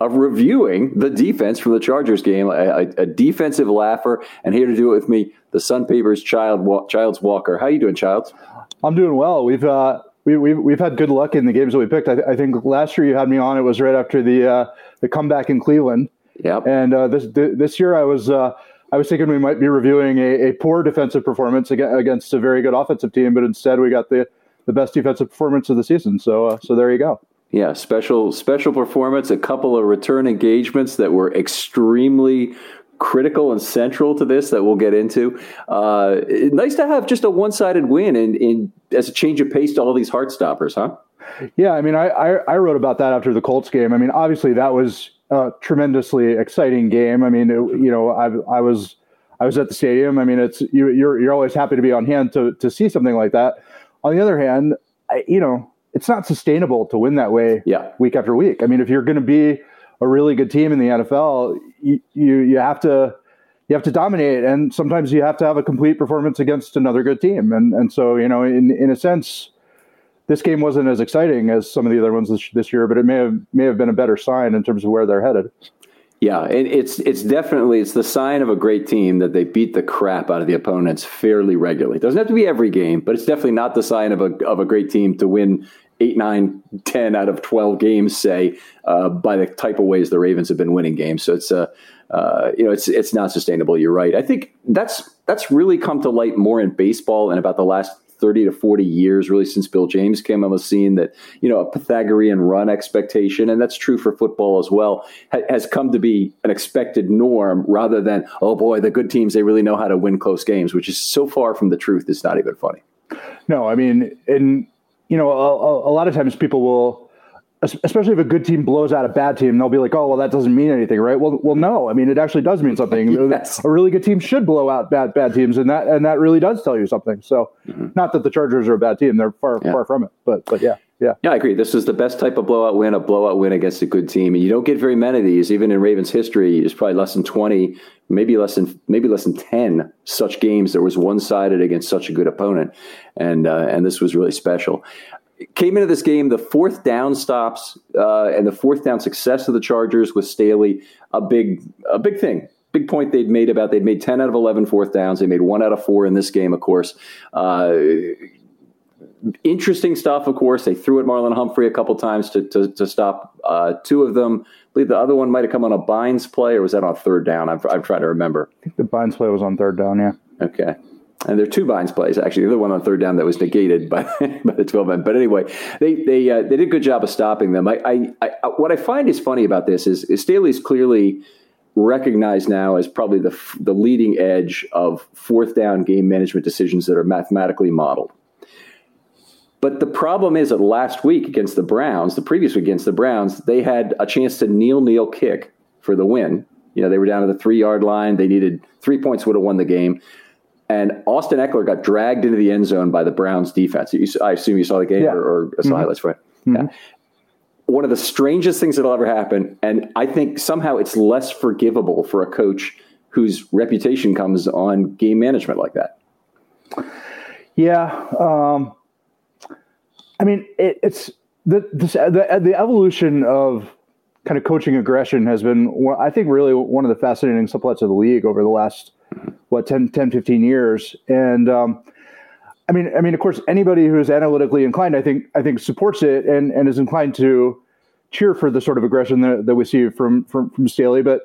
of reviewing the defense from the Chargers game, a, a, defensive laugher, and here to do it with me, the Sun Papers child, Childs Walker. How you doing, Childs? I'm doing well. We've uh, we, we've we've had good luck in the games that we picked. I, th- I think last year you had me on. It was right after the uh, the comeback in Cleveland. Yep. And uh, this this year I was uh, I was thinking we might be reviewing a, a poor defensive performance against a very good offensive team, but instead we got the the best defensive performance of the season. So uh, so there you go. Yeah, special special performance. A couple of return engagements that were extremely critical and central to this that we'll get into. Uh, nice to have just a one sided win and, as a change of pace to all these heart stoppers, huh? Yeah, I mean, I, I, I wrote about that after the Colts game. I mean, obviously that was a tremendously exciting game. I mean, it, you know, I, I was I was at the stadium. I mean, it's you, you're you're always happy to be on hand to to see something like that. On the other hand, I, you know, it's not sustainable to win that way yeah. week after week. I mean, if you're going to be a really good team in the NFL, you, you, you have to you have to dominate, and sometimes you have to have a complete performance against another good team. And and so you know, in in a sense, this game wasn't as exciting as some of the other ones this, this year, but it may have may have been a better sign in terms of where they're headed. Yeah, it, it's it's definitely it's the sign of a great team that they beat the crap out of the opponents fairly regularly. It doesn't have to be every game, but it's definitely not the sign of a of a great team to win eight, nine, ten out of twelve games, say, uh, by the type of ways the Ravens have been winning games. So it's a uh, uh, you know it's it's not sustainable. You're right. I think that's that's really come to light more in baseball in about the last 30 to 40 years, really since Bill James came on the scene, that, you know, a Pythagorean run expectation, and that's true for football as well, ha- has come to be an expected norm rather than, oh boy, the good teams, they really know how to win close games, which is so far from the truth, it's not even funny. No, I mean, and, you know, a, a lot of times people will, especially if a good team blows out a bad team, they'll be like, "Oh, well, that doesn't mean anything, right?" Well, well, no. I mean, it actually does mean something. yes. A really good team should blow out bad bad teams, and that and that really does tell you something. So, mm-hmm. not that the Chargers are a bad team; they're far yeah. far from it. But but yeah. Yeah. yeah, I agree. This is the best type of blowout win, a blowout win against a good team, and you don't get very many of these. Even in Ravens history, there's probably less than twenty, maybe less than maybe less than ten such games that was one sided against such a good opponent, and uh, and this was really special came into this game, the fourth down stops uh, and the fourth down success of the Chargers with Staley, a big, a big thing big point they'd made about they'd made 10 out of 11 fourth downs. They made one out of four in this game, of course. Uh, interesting stuff, of course. They threw at Marlon Humphrey a couple times to, to, to stop uh, two of them. I believe the other one might have come on a Bynes play, or was that on third down? I'm, I'm trying to remember. I think the Bynes play was on third down, yeah. Okay. And there are two Bynes plays, actually. The other one on third down that was negated by, by the 12 men. But anyway, they they uh, they did a good job of stopping them. I, I, I, what I find is funny about this is, is Staley's clearly recognized now as probably the the leading edge of fourth down game management decisions that are mathematically modeled. But the problem is that last week against the Browns, the previous week against the Browns, they had a chance to kneel kneel kick for the win. You know, they were down to the three yard line. They needed three points would have won the game. And Austin Ekeler got dragged into the end zone by the Browns defense. You, I assume you saw the game yeah. or, or saw mm-hmm. highlights for it. Mm-hmm. Yeah. One of the strangest things that'll ever happen. And I think somehow it's less forgivable for a coach whose reputation comes on game management like that. Yeah. Um, I mean, it, it's the, this, the the evolution of kind of coaching aggression has been, I think, really one of the fascinating subplots of the league over the last what 10, 10 15 years. And um, I mean, I mean, of course, anybody who is analytically inclined, I think, I think supports it and and is inclined to cheer for the sort of aggression that, that we see from from from Staley. But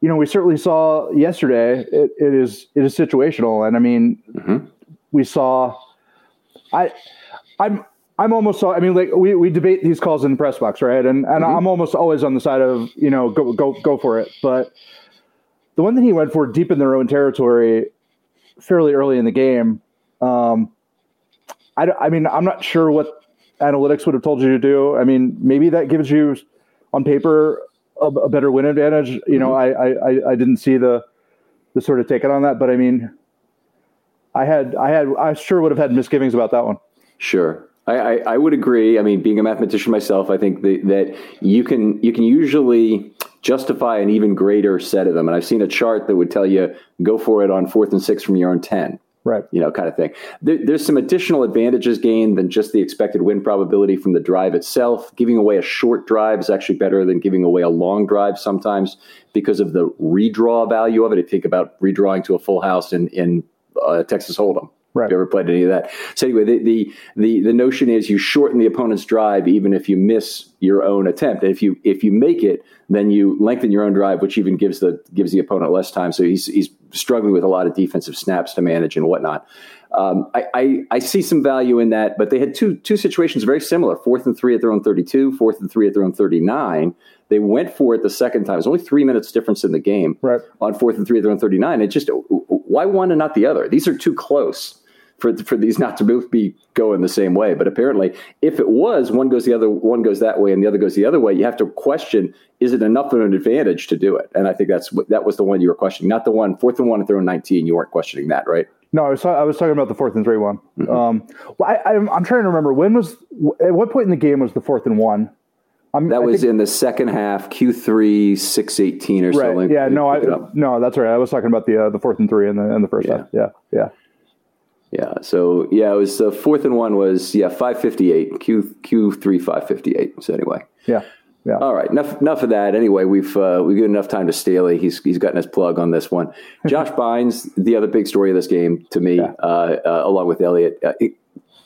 you know, we certainly saw yesterday. It, it is it is situational, and I mean, mm-hmm. we saw. I, I'm I'm almost. I mean, like we, we debate these calls in the press box, right? And and mm-hmm. I'm almost always on the side of you know go go go for it. But the one that he went for deep in their own territory, fairly early in the game. Um, I I mean I'm not sure what analytics would have told you to do. I mean maybe that gives you on paper a, a better win advantage. You mm-hmm. know I, I I didn't see the the sort of take it on that, but I mean I had I had I sure would have had misgivings about that one. Sure. I, I, would agree. I mean, being a mathematician myself, I think that, that you can you can usually justify an even greater set of them. And I've seen a chart that would tell you go for it on fourth and six from your own ten. Right. You know, kind of thing. There, there's some additional advantages gained than just the expected win probability from the drive itself. Giving away a short drive is actually better than giving away a long drive sometimes because of the redraw value of it. I think about redrawing to a full house in in uh, Texas Hold'em Right. Have you ever played any of that? So anyway, the, the, the the notion is you shorten the opponent's drive even if you miss your own attempt. And if you if you make it, then you lengthen your own drive, which even gives the gives the opponent less time. So he's he's struggling with a lot of defensive snaps to manage and whatnot. Um, I, I, I see some value in that, but they had two two situations very similar: fourth and three at their own 32, fourth and three at their own thirty-nine. They went for it the second time. It's only three minutes difference in the game right. on fourth and three at their own thirty-nine. It just why one and not the other? These are too close for for these not to both be going the same way. But apparently, if it was one goes the other, one goes that way, and the other goes the other way, you have to question: is it enough of an advantage to do it? And I think that's that was the one you were questioning, not the one fourth and one at their own nineteen. You weren't questioning that, right? No, I was I was talking about the fourth and three one. Mm-hmm. Um, well, I, am I'm trying to remember when was at what point in the game was the fourth and one. I'm, that was think, in the second half, Q three six eighteen or right, something. Yeah, no, I, no, that's right. I was talking about the uh, the fourth and three in the in the first yeah. half. Yeah, yeah. Yeah. So yeah, it was the uh, fourth and one was yeah five fifty eight Q Q three five fifty eight. So anyway. Yeah. Yeah. All right. Enough. Enough of that. Anyway, we've uh, we've given enough time to Staley. He's he's gotten his plug on this one. Josh Bynes, the other big story of this game to me, yeah. uh, uh, along with Elliott, uh, it,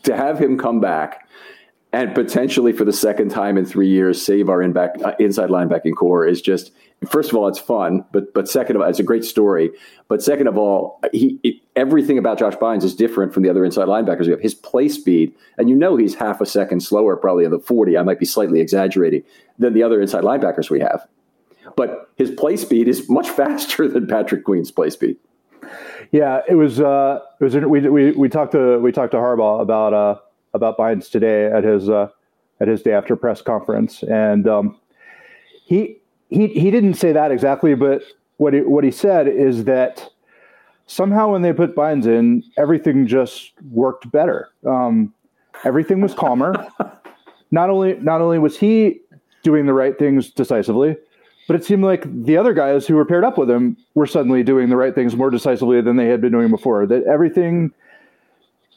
to have him come back and potentially for the second time in three years save our in back, uh, inside linebacking corps is just first of all it's fun, but but second of all it's a great story. But second of all, he it, everything about Josh Bynes is different from the other inside linebackers we have. His play speed, and you know he's half a second slower, probably in the forty. I might be slightly exaggerating than the other inside linebackers we have. But his play speed is much faster than Patrick Queen's play speed. Yeah, it was. Uh, it was. We, we we talked to we talked to Harbaugh about uh, about Bynes today at his uh, at his day after press conference, and um, he he he didn't say that exactly, but what he, what he said is that somehow when they put Bynes in, everything just worked better. Um, everything was calmer. not only not only was he doing the right things decisively, but it seemed like the other guys who were paired up with him were suddenly doing the right things more decisively than they had been doing before. That everything,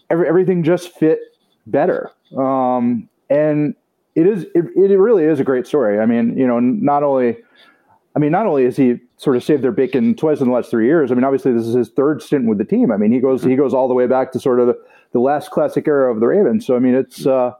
every, everything just fit better. Um, and it is, it, it really is a great story. I mean, you know, not only I mean, not only has he sort of saved their bacon twice in the last three years. I mean, obviously this is his third stint with the team. I mean, he goes he goes all the way back to sort of the, the last classic era of the Ravens. So I mean, it's uh,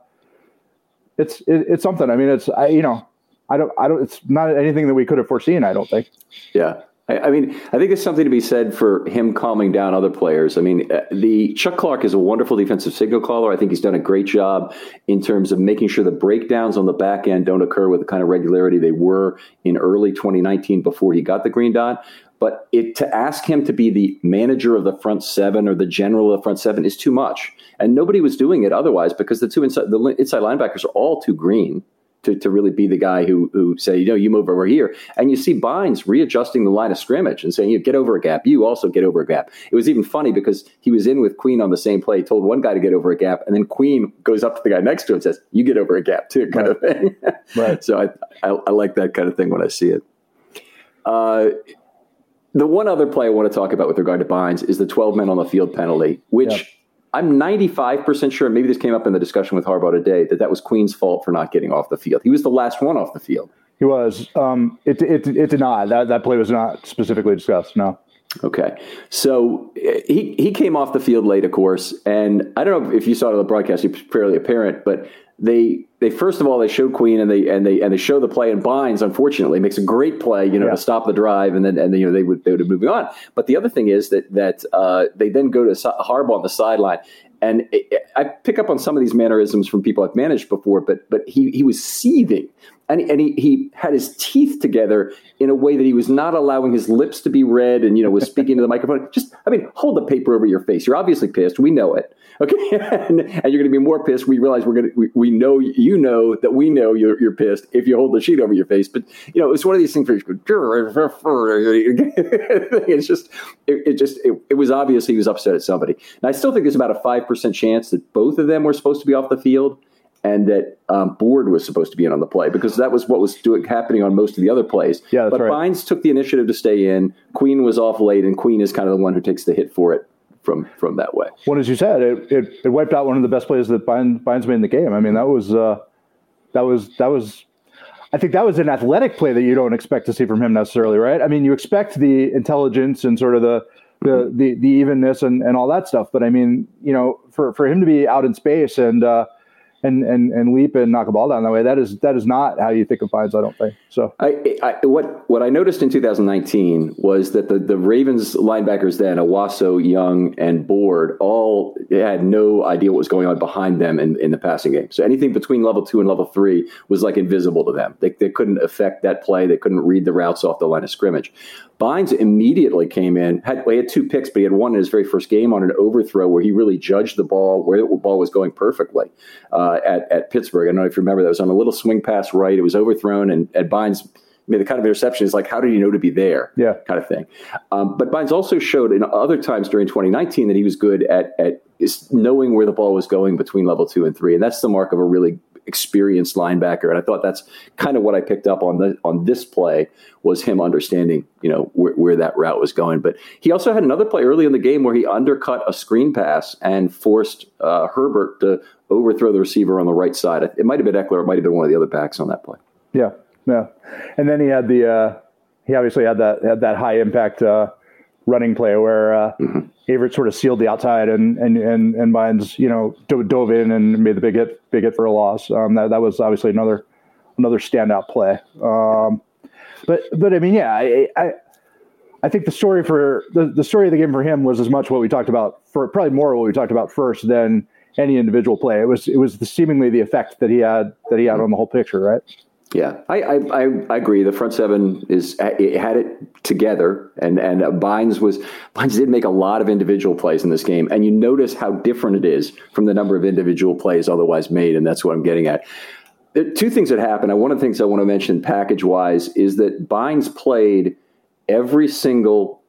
it's it, it's something. I mean, it's I you know I don't I don't it's not anything that we could have foreseen. I don't think. Yeah. I, mean, I think there's something to be said for him calming down other players. I mean, uh, the Chuck Clark is a wonderful defensive signal caller. I think he's done a great job in terms of making sure the breakdowns on the back end don't occur with the kind of regularity they were in early 2019 before he got the green dot. But it, to ask him to be the manager of the front seven or the general of the front seven is too much, and nobody was doing it otherwise because the two inside the inside linebackers are all too green to, to really be the guy who who say, you know, you move over here. And you see Bynes readjusting the line of scrimmage and saying, you get over a gap. You also get over a gap. It was even funny because he was in with Queen on the same play, told one guy to get over a gap, and then Queen goes up to the guy next to him and says, you get over a gap too, kind right. of thing. right. So I, I, I like that kind of thing when I see it. Uh, the one other play I want to talk about with regard to Bynes is the 12 men on the field penalty, which I'm 95% sure, maybe this came up in the discussion with Harbaugh today, that that was Queen's fault for not getting off the field. He was the last one off the field. He was. Um, it, it, it did not. That, that play was not specifically discussed, no. Okay. So he, he came off the field late, of course. And I don't know if you saw it on the broadcast, it's fairly apparent, but they they first of all they show Queen and they and they and they show the play and Bynes unfortunately makes a great play you know yeah. to stop the drive and then and you know they would they would be moving on. But the other thing is that that uh, they then go to Harbaugh on the sideline. And I pick up on some of these mannerisms from people I've managed before but but he he was seething. And, and he, he had his teeth together in a way that he was not allowing his lips to be read and you know was speaking to the microphone. Just i mean hold the paper over your face. You're obviously pissed. We know it. Okay? And, and you're going to be more pissed. We realize we're going to we, we know you know that we know you're, you're pissed if you hold the sheet over your face. But you know it's one of these things where you go it's just it, it just it, it was obvious he was upset at somebody. And i still think there's about a 5% chance that both of them were supposed to be off the field and that um, Board was supposed to be in on the play because that was what was doing, happening on most of the other plays. Yeah, but right. Bynes took the initiative to stay in. Queen was off late, and Queen is kind of the one who takes the hit for it from from that way. Well, as you said, it, it, it wiped out one of the best plays that Bynes, Bynes made in the game. I mean, that was uh, that was that was. I think that was an athletic play that you don't expect to see from him necessarily, right? I mean, you expect the intelligence and sort of the the mm-hmm. the, the evenness and, and all that stuff, but I mean, you know, for, for him to be out in space and uh, and and and leap and knock a ball down that way. That is that is not how you think of Bynes. I don't think so. I, I, what what I noticed in 2019 was that the the Ravens linebackers then Onwuasor, Young, and Board all had no idea what was going on behind them in, in the passing game. So anything between level two and level three was like invisible to them. They, they couldn't affect that play. They couldn't read the routes off the line of scrimmage. Bynes immediately came in. Had, well, he had two picks, but he had one in his very first game on an overthrow where he really judged the ball, where the ball was going perfectly uh, at, at Pittsburgh. I don't know if you remember that. It was on a little swing pass right. It was overthrown, and at Bynes made the kind of interception is like, how did he know to be there? Yeah. Kind of thing. Um, but Bynes also showed in other times during 2019 that he was good at, at knowing where the ball was going between level two and three. And that's the mark of a really experienced linebacker. And I thought that's kind of what I picked up on the on this play was him understanding, you know, where, where, that route was going. But he also had another play early in the game where he undercut a screen pass and forced uh, Herbert to overthrow the receiver on the right side. It might have been Ekeler, it might have been one of the other backs on that play. Yeah, yeah. And then he had the uh, he obviously had that had that high impact uh, running play where uh, mm-hmm. Averett sort of sealed the outside and and and and Bynes you know dove in and made the big hit big hit for a loss. Um, that that was obviously another another standout play. Um, but but I mean yeah I, I I think the story for the, the story of the game for him was as much what we talked about for probably more what we talked about first than any individual play. It was it was the, seemingly the effect that he had that he had on the whole picture, right? Yeah, I, I, I agree. The front seven is it had it together, and and uh, Bynes was Bynes did make a lot of individual plays in this game, and you notice how different it is from the number of individual plays otherwise made, and that's what I'm getting at. Two things that happened. One of the things I want to mention, package wise, is that Bynes played every single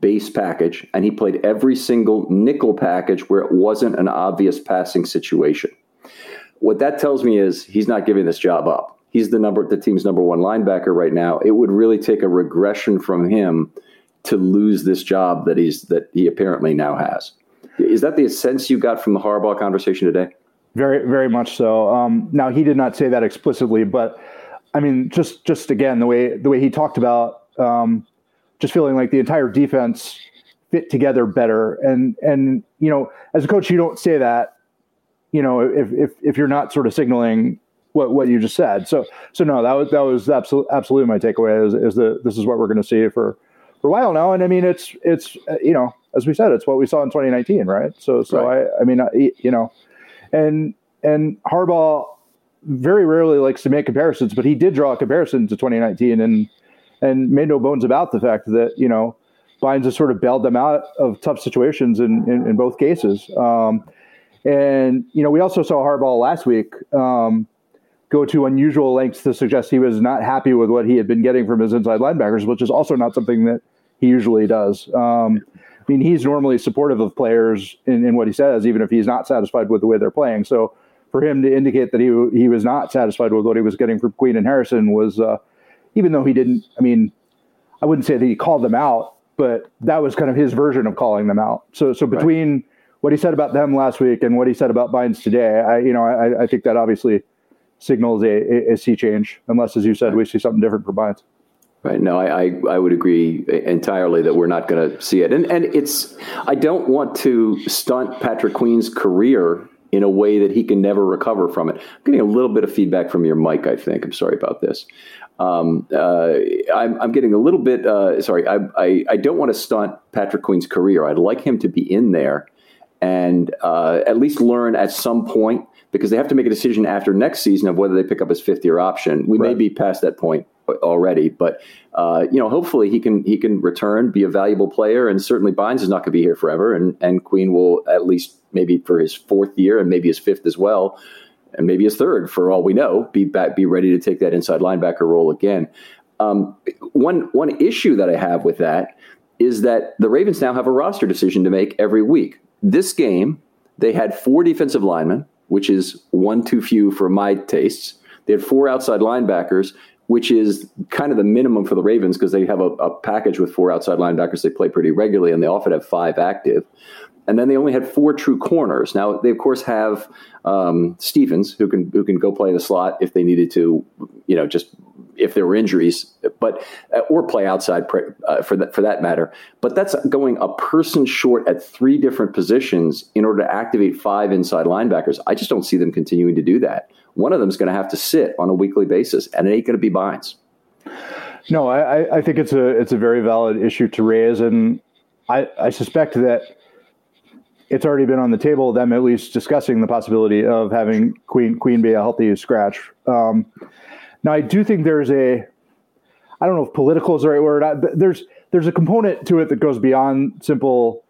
base package, and he played every single nickel package where it wasn't an obvious passing situation. What that tells me is he's not giving this job up he's the number the team's number one linebacker right now. It would really take a regression from him to lose this job that he's that he apparently now has. Is that the sense you got from the Harbaugh conversation today? Very, very much so. Um, now he did not say that explicitly, but I mean, just just again the way the way he talked about um, just feeling like the entire defense fit together better, and and you know, as a coach, you don't say that, you know, if if if you're not sort of signaling what what you just said. So so no, that was that was absolutely absolutely my takeaway is is that this is what we're going to see for for a while now, and I mean it's it's you know as we said, it's what we saw in 2019, right? So so right. I I mean you know, and and Harbaugh very rarely likes to make comparisons, but he did draw a comparison to 2019 and and made no bones about the fact that you know Bynes has sort of bailed them out of tough situations in in, in both cases. Um, and you know we also saw Harbaugh last week um, go to unusual lengths to suggest he was not happy with what he had been getting from his inside linebackers, which is also not something that he usually does. Um, I mean, he's normally supportive of players in, in what he says, even if he's not satisfied with the way they're playing. So for him to indicate that he he was not satisfied with what he was getting from Queen and Harrison was, uh, even though he didn't. I mean, I wouldn't say that he called them out, but that was kind of his version of calling them out. So so between right. what he said about them last week and what he said about Bynes today, I you know I, I think that obviously signals a, a, sea change, unless as you said we see something different for Bynes. Right. No, I, I, I, would agree entirely that we're not going to see it. And, and it's, I don't want to stunt Patrick Queen's career in a way that he can never recover from it. I'm getting a little bit of feedback from your mic, I think. I'm sorry about this. Um, uh, I'm, I'm, getting a little bit, uh, sorry, I, I, I, don't want to stunt Patrick Queen's career. I'd like him to be in there and uh, at least learn at some point because they have to make a decision after next season of whether they pick up his fifth year option. We right. may be past that point already. But uh, you know, hopefully he can he can return, be a valuable player, and certainly Bynes is not going to be here forever, and and Queen will at least maybe for his fourth year and maybe his fifth as well, and maybe his third for all we know, be back, be ready to take that inside linebacker role again. Um, one one issue that I have with that is that the Ravens now have a roster decision to make every week. This game, they had four defensive linemen, which is one too few for my tastes. They had four outside linebackers, which is kind of the minimum for the Ravens because they have a, a, package with four outside linebackers they play pretty regularly, and they often have five active. And then they only had four true corners. Now they of course have um, Stephens who can who can go play the slot if they needed to, you know, just if there were injuries, but uh, or play outside uh, for that for that matter. But that's going a person short at three different positions in order to activate five inside linebackers. I just don't see them continuing to do that one of them is going to have to sit on a weekly basis, and it ain't going to be Bynes. No, I, I think it's a it's a very valid issue to raise, and I, I suspect that it's already been on the table. Them at least discussing the possibility of having Queen Queen be a healthy scratch. Um, now, I do think there's a I don't know if political is the right word. I, there's there's a component to it that goes beyond simple,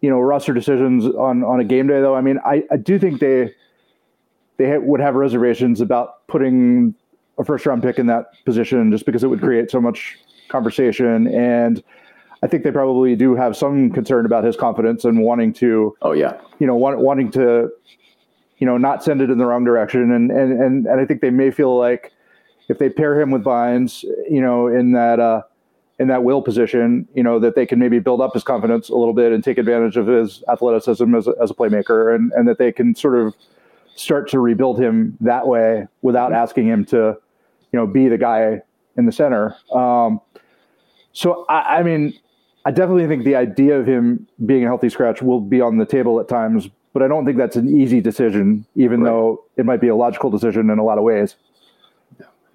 you know, roster decisions on on a game day. Though I mean, I, I do think they they would have reservations about putting a first round pick in that position just because it would create so much conversation and I think they probably do have some concern about his confidence and wanting to oh yeah you know want, wanting to you know not send it in the wrong direction and and and, and I think they may feel like if they pair him with Bynes, you know in that uh in that will position, you know, that they can maybe build up his confidence a little bit and take advantage of his athleticism as a, as a playmaker and, and that they can sort of start to rebuild him that way without mm-hmm. asking him to, you know, be the guy in the center. Um, so I, I, mean, I definitely think the idea of him being a healthy scratch will be on the table at times, but I don't think that's an easy decision, even right. though it might be a logical decision in a lot of ways.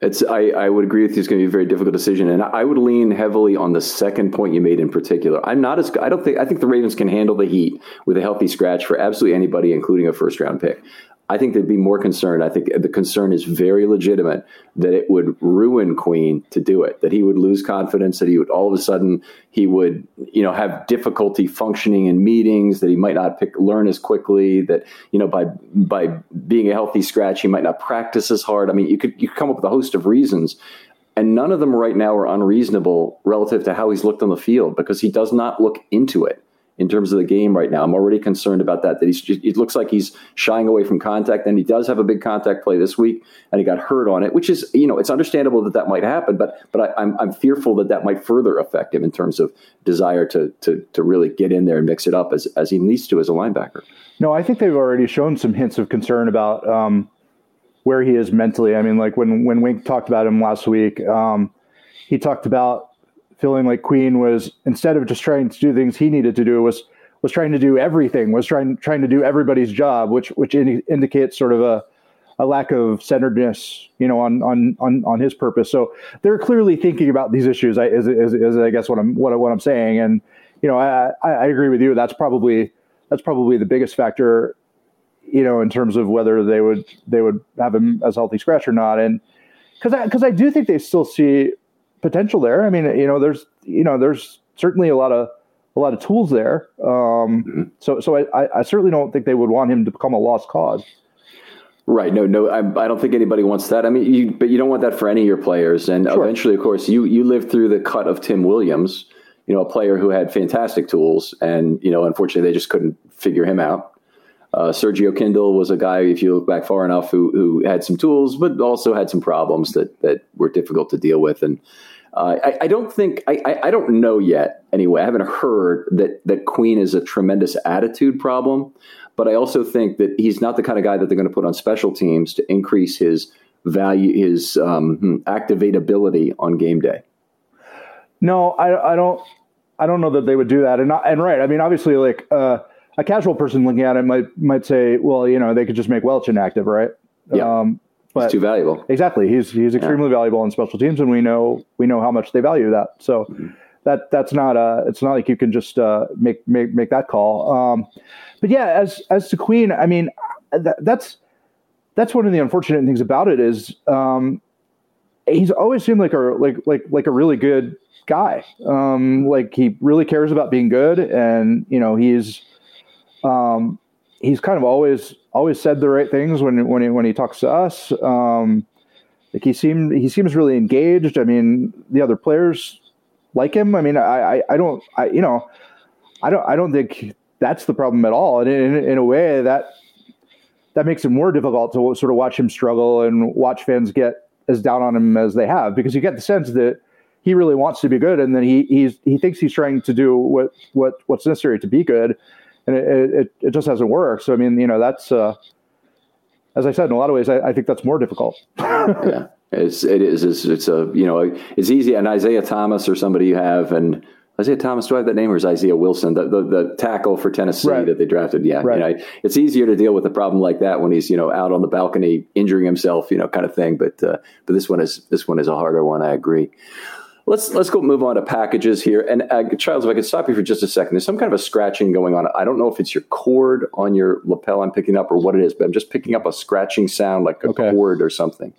It's I, I would agree with you. It's going to be a very difficult decision, and I would lean heavily on the second point you made in particular. I'm not as I don't think I think the Ravens can handle the heat with a healthy scratch for absolutely anybody, including a first round pick. I think they'd be more concerned. I think the concern is very legitimate that it would ruin Queen to do it, that he would lose confidence, that he would all of a sudden he would, you know, have difficulty functioning in meetings, that he might not pick, learn as quickly, that, you know, by by being a healthy scratch, he might not practice as hard. I mean, you could you could come up with a host of reasons. And none of them right now are unreasonable relative to how he's looked on the field because he does not look into it in terms of the game right now. I'm already concerned about that. That he's it looks like he's shying away from contact, and he does have a big contact play this week, and he got hurt on it, which is you know it's understandable that that might happen, but but I, am I'm, I'm fearful that that might further affect him in terms of desire to to to really get in there and mix it up as as he needs to as a linebacker. No, I think they've already shown some hints of concern about. Um, where he is mentally. I mean, like when when Wink talked about him last week, um, he talked about feeling like Queen was instead of just trying to do things he needed to do was was trying to do everything, was trying trying to do everybody's job, which which in, indicates sort of a a lack of centeredness, you know, on on on on his purpose. So they're clearly thinking about these issues. Is, is, is I guess what I'm what, what I'm saying, and you know, I, I agree with you. That's probably that's probably the biggest factor, you know, in terms of whether they would they would have him as healthy scratch or not. And because I because I do think they still see potential there. I mean, you know, there's you know there's certainly a lot of a lot of tools there. Um, mm-hmm. So so I, I certainly don't think they would want him to become a lost cause. Right. No, no, I, I, don't think anybody wants that. I mean, you, but you don't want that for any of your players. And sure. eventually, of course, you, you lived through the cut of Tim Williams, you know, a player who had fantastic tools. And, you know, unfortunately, they just couldn't figure him out. Uh, Sergio Kindle was a guy, if you look back far enough, who, who had some tools, but also had some problems that, that were difficult to deal with. And uh, I, I, don't think, I, I don't know yet, anyway, I haven't heard that, that Queen is a tremendous attitude problem. But I also think that he's not the kind of guy that they're going to put on special teams to increase his value, his um, hmm, activatability on game day. No, I, I don't. I don't know that they would do that. And and right, I mean, obviously, like uh, a casual person looking at it might might say, well, you know, they could just make Welch inactive, right? Yeah. Um, but too valuable. Exactly. He's he's extremely yeah. valuable in special teams, and we know we know how much they value that. So. Mm-hmm that that's not uh it's not like you can just uh, make make make that call. Um, but yeah, as as to Queen, I mean, that, that's that's one of the unfortunate things about it is um, he's always seemed like a like like like a really good guy. Um, like he really cares about being good, and you know he's um, he's kind of always always said the right things when when he when he talks to us. Um, like he seemed he seems really engaged. I mean, the other players like him. I mean, I, I, I don't, I, you know, I don't, I don't think that's the problem at all. And in, in a way that, that makes it more difficult to sort of watch him struggle and watch fans get as down on him as they have, because you get the sense that he really wants to be good. And then he, he's, he thinks he's trying to do what, what, what's necessary to be good. And it, it, it just hasn't worked. So, I mean, you know, that's, uh, as I said, in a lot of ways, I, I think that's more difficult. yeah. It's, it is. It's, it's a you know it's easy. And Isaiah Thomas or somebody you have, and Isaiah Thomas. Do I have that name or is Isaiah Wilson the the, the tackle for Tennessee right. that they drafted? Yeah, right. you know, it's easier to deal with a problem like that when he's you know out on the balcony injuring himself, you know, kind of thing. But uh, but this one is this one is a harder one. I agree. Let's let's go move on to packages here. And uh, Charles, if I could stop you for just a second, there's some kind of a scratching going on. I don't know if it's your cord on your lapel I'm picking up or what it is, but I'm just picking up a scratching sound like a okay. cord or something.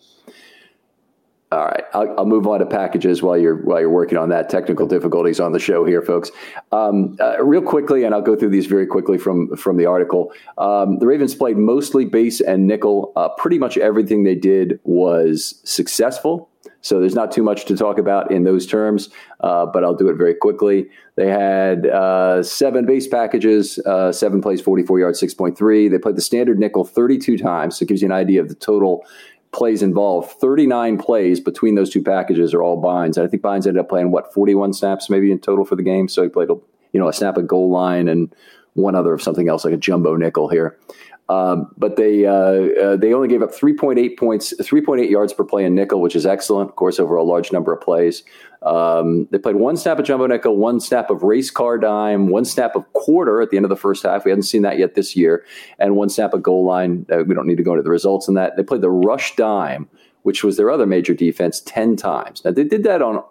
All right, I'll, I'll, move on to packages while you're while you're working on that. Technical difficulties on the show here, folks. Um, uh, real quickly, and I'll go through these very quickly from from the article. Um, the Ravens played mostly base and nickel. Uh, pretty much everything they did was successful. So there's not too much to talk about in those terms, uh, but I'll do it very quickly. They had uh, seven base packages, uh, seven plays, 44 yards, 6.3. They played the standard nickel 32 times, so it gives you an idea of the total plays involved. 39 plays between those two packages are all Bynes. And I think Bynes ended up playing, what, 41 snaps maybe in total for the game? So he played, you know, a snap at goal line and one other of something else like a jumbo nickel here. Um, but they uh, uh, they only gave up 3.8 points, 3.8 yards per play in nickel, which is excellent, of course, over a large number of plays. Um, they played one snap of jumbo nickel, one snap of race car dime, one snap of quarter at the end of the first half. We hadn't seen that yet this year, and one snap of goal line. Uh, we don't need to go into the results in that. They played the rush dime, which was their other major defense, 10 times. Now, they did that on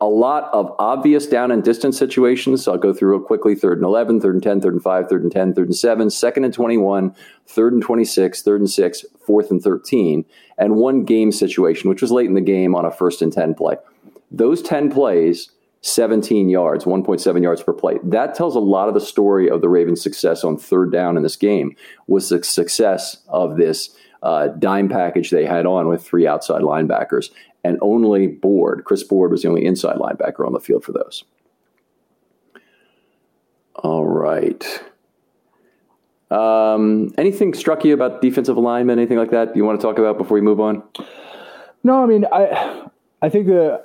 a lot of obvious down and distance situations. So I'll go through real quickly. Third and 11, third and 10, third and 5, third and 10, third and 7, second and 21, third and 26, third and 6, fourth and 13, and one game situation, which was late in the game on a first and 10 play. Those 10 plays, 17 yards, 1.7 yards per play. That tells a lot of the story of the Ravens' success on third down in this game was the success of this uh, dime package they had on with three outside linebackers and only Board. Chris Board was the only inside linebacker on the field for those. All right. Um, anything struck you about defensive alignment? Anything like that you want to talk about before we move on? No, I mean, I I think the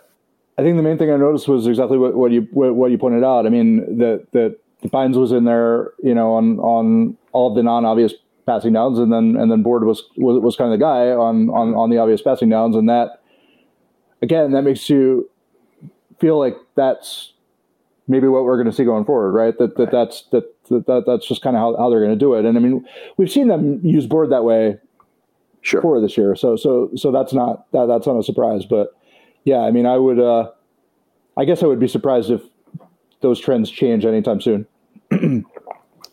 I think the main thing I noticed was exactly what, what you what, what you pointed out. I mean, that that Bynes was in there, you know, on on all the non obvious passing downs, and then and then Board was was, was kind of the guy on, on on the obvious passing downs, and that again that makes you feel like that's maybe what we're going to see going forward, right? That that that's that, that, that that's just kind of how, how they're going to do it. And I mean, we've seen them use Board that way sure. before this year, so so so that's not that that's not a surprise. But yeah, I mean, I would, uh, I guess I would be surprised if those trends change anytime soon.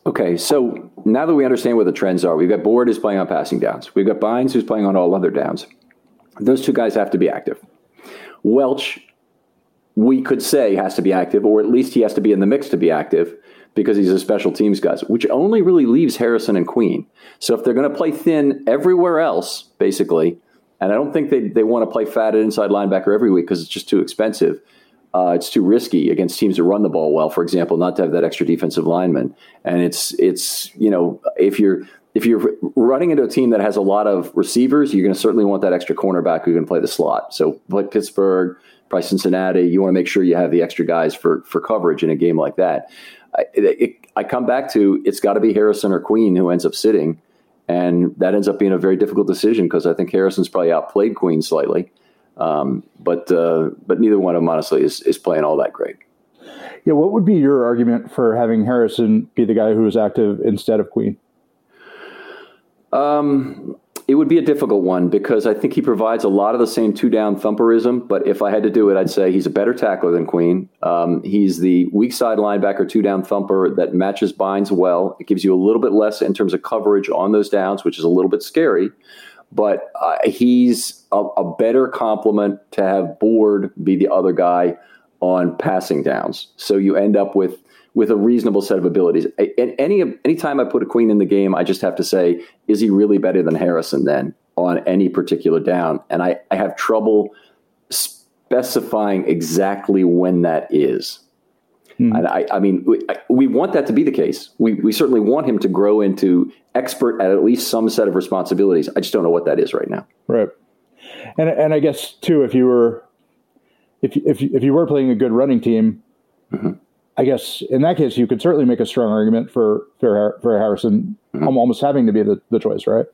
okay, so now that we understand what the trends are, we've got Board is playing on passing downs. We've got Bynes who's playing on all other downs. Those two guys have to be active. Welch, we could say has to be active, or at least he has to be in the mix to be active because he's a special teams guy, which only really leaves Harrison and Queen. So if they're going to play thin everywhere else, basically, and I don't think they, they want to play fat at inside linebacker every week because it's just too expensive. Uh, it's too risky against teams that run the ball well. For example, not to have that extra defensive lineman, and it's it's you know if you're if you're running into a team that has a lot of receivers, you're going to certainly want that extra cornerback who can play the slot. So like Pittsburgh, probably Cincinnati, you want to make sure you have the extra guys for for coverage in a game like that. I, it, I come back to it's got to be Harrison or Queen who ends up sitting, and that ends up being a very difficult decision because I think Harrison's probably outplayed Queen slightly. Um, but uh, but neither one of them honestly is is playing all that great. Yeah, what would be your argument for having Harrison be the guy who is active instead of Queen? Um, it would be a difficult one because I think he provides a lot of the same two down thumperism. But if I had to do it, I'd say he's a better tackler than Queen. Um, he's the weak side linebacker, two down thumper that matches Bynes well. It gives you a little bit less in terms of coverage on those downs, which is a little bit scary but uh, he's a, a, better complement to have Board be the other guy on passing downs. So you end up with with a reasonable set of abilities. And any any time I put a queen in the game, I just have to say, is he really better than Harrison then on any particular down? And I, I have trouble specifying exactly when that is. Hmm. I, I, mean, we, we, want that to be the case. We, we certainly want him to grow into expert at at least some set of responsibilities. I just don't know what that is right now. Right. And and I guess too, if you were if if if you were playing a good running team, mm-hmm. I guess in that case you could certainly make a strong argument for for, for Harrison mm-hmm. almost having to be the, the choice, right?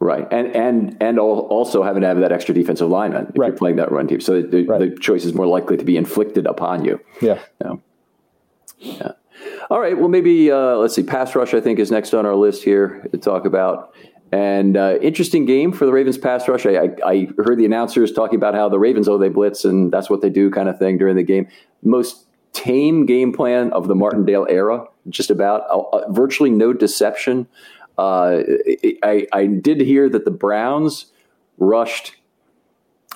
Right, and and and also having to have that extra defensive lineman if right. you're playing that run team, so the, right. the, choice is more likely to be inflicted upon you. Yeah. Yeah. All right. Well, maybe uh, let's see. Pass rush, I think, is next on our list here to talk about. And uh, interesting game for the Ravens pass rush. I, I, I, heard the announcers talking about how the Ravens, oh, they blitz and that's what they do kind of thing during the game. Most tame game plan of the Martindale era, just about uh, uh virtually no deception. Uh, I, I did hear that the Browns rushed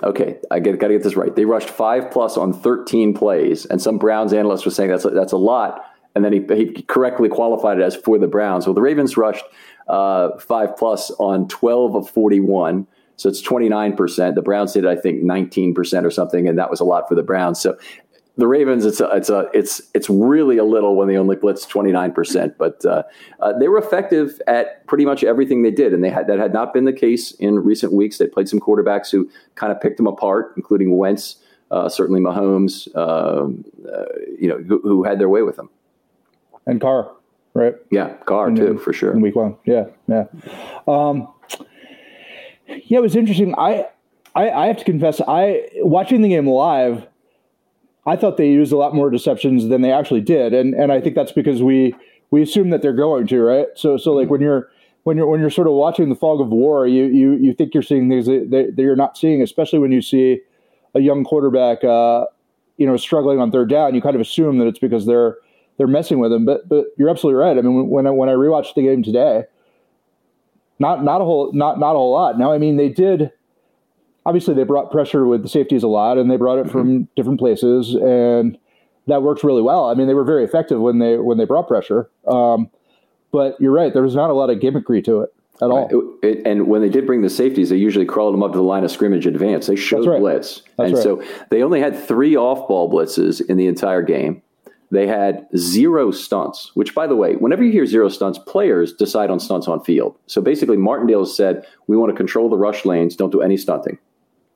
okay, I got to get this right. They rushed five plus on 13 plays, and some Browns analyst was saying that's a, that's a lot. And then he, he correctly qualified it as for the Browns. Well, the Ravens rushed uh, five plus on 12 of 41. So it's 29%. The Browns did, I think, 19% or something, and that was a lot for the Browns. So the Ravens, it's a, it's a, it's it's really a little when they only blitz twenty nine percent, but uh, uh, they were effective at pretty much everything they did, and they had that had not been the case in recent weeks. They played some quarterbacks who kind of picked them apart, including Wentz, uh, certainly Mahomes, um, uh, you know, who, who, had their way with them, and Carr, right? Yeah, Carr in, too, for sure. In week one, yeah, yeah, um, yeah. It was interesting. I, I I have to confess, I watching the game live. I thought they used a lot more deceptions than they actually did, and and I think that's because we we assume that they're going to right. So so like when you're when you're when you're sort of watching the fog of war, you you you think you're seeing things that, that you're not seeing, especially when you see a young quarterback, uh, you know, struggling on third down. You kind of assume that it's because they're they're messing with him. But but you're absolutely right. I mean, when I, when I rewatched the game today, not not a whole not not a whole lot. Now, I mean, they did obviously they brought pressure with the safeties a lot and they brought it from mm-hmm. different places and that worked really well. I mean, they were very effective when they when they brought pressure. Um, but you're right, there was not a lot of gimmickry to it at all. It, it, and when they did bring the safeties, they usually crawled them up to the line of scrimmage advance. They showed right. blitz, That's and right. so they only had three off-ball blitzes in the entire game. They had zero stunts, which, by the way, whenever you hear zero stunts, players decide on stunts on field. So basically, Martindale said, "We want to control the rush lanes. Don't do any stunting."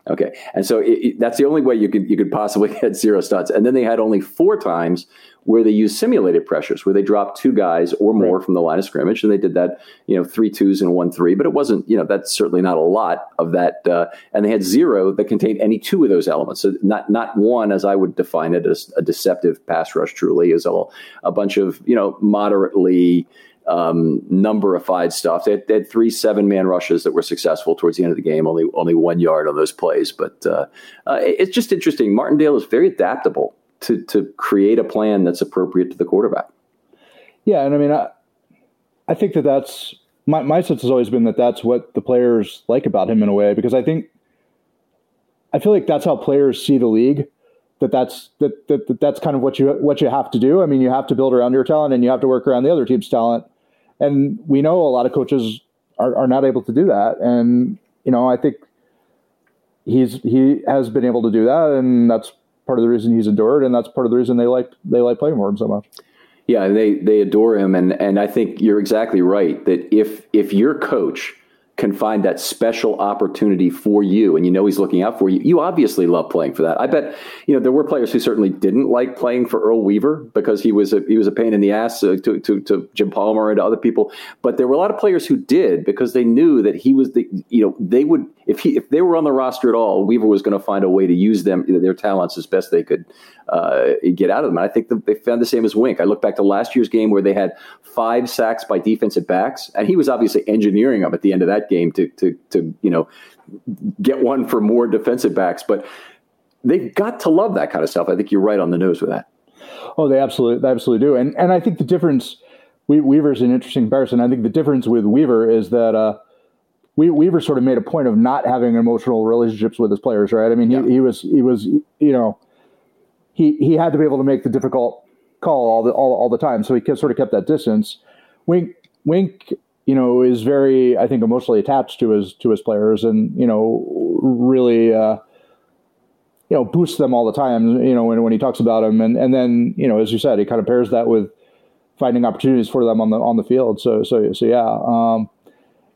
Okay, and so it, it, that's the only way you could you could possibly get zero studs. And then they had only four times where they used simulated pressures, where they dropped two guys or more right. from the line of scrimmage, and they did that, you know, three twos and one three. But it wasn't, you know, that's certainly not a lot of that. Uh, and they had zero that contained any two of those elements. So not not one, as I would define it, as a deceptive pass rush. Truly, is a, a bunch of you know moderately um, numberified stuff. They had, they had three seven man rushes that were successful towards the end of the game. Only only one yard on those plays, but uh, uh, it's just interesting. Martindale is very adaptable to to create a plan that's appropriate to the quarterback. Yeah, and I mean, I, I think that that's my my sense has always been that that's what the players like about him in a way because I think I feel like that's how players see the league that that's that, that, that that's kind of what you what you have to do. I mean, you have to build around your talent and you have to work around the other team's talent. And we know a lot of coaches are, are not able to do that. And you know, I think he's he has been able to do that, and that's part of the reason he's endured, and that's part of the reason they like they like playing for him so much. Yeah, they they adore him, and and I think you're exactly right that if if your coach can find that special opportunity for you and you know he's looking out for you, you obviously love playing for that. I bet, you know, there were players who certainly didn't like playing for Earl Weaver because he was a, he was a pain in the ass to, to, to Jim Palmer and to other people. But there were a lot of players who did because they knew that he was the, you know, they would, if he, if they were on the roster at all, Weaver was going to find a way to use them, their talents as best they could uh, get out of them. And I think they found the same as Wink. I look back to last year's game where they had five sacks by defensive backs, and he was obviously engineering them at the end of that game to to to you know get one for more defensive backs. But they've got to love that kind of stuff. I think you're right on the nose with that. Oh, they absolutely, they absolutely do. And and I think the difference. Weaver's an interesting comparison. I think the difference with Weaver is that uh, Weaver sort of made a point of not having emotional relationships with his players, right? I mean, he, yeah. he was he was you know he he had to be able to make the difficult call all the all, all the time. So he kept, sort of kept that distance. Wink Wink, you know, is very I think emotionally attached to his to his players, and you know, really. Uh, you know, boosts them all the time. You know, when, when he talks about them, and and then you know, as you said, he kind of pairs that with finding opportunities for them on the on the field. So so so yeah. Um,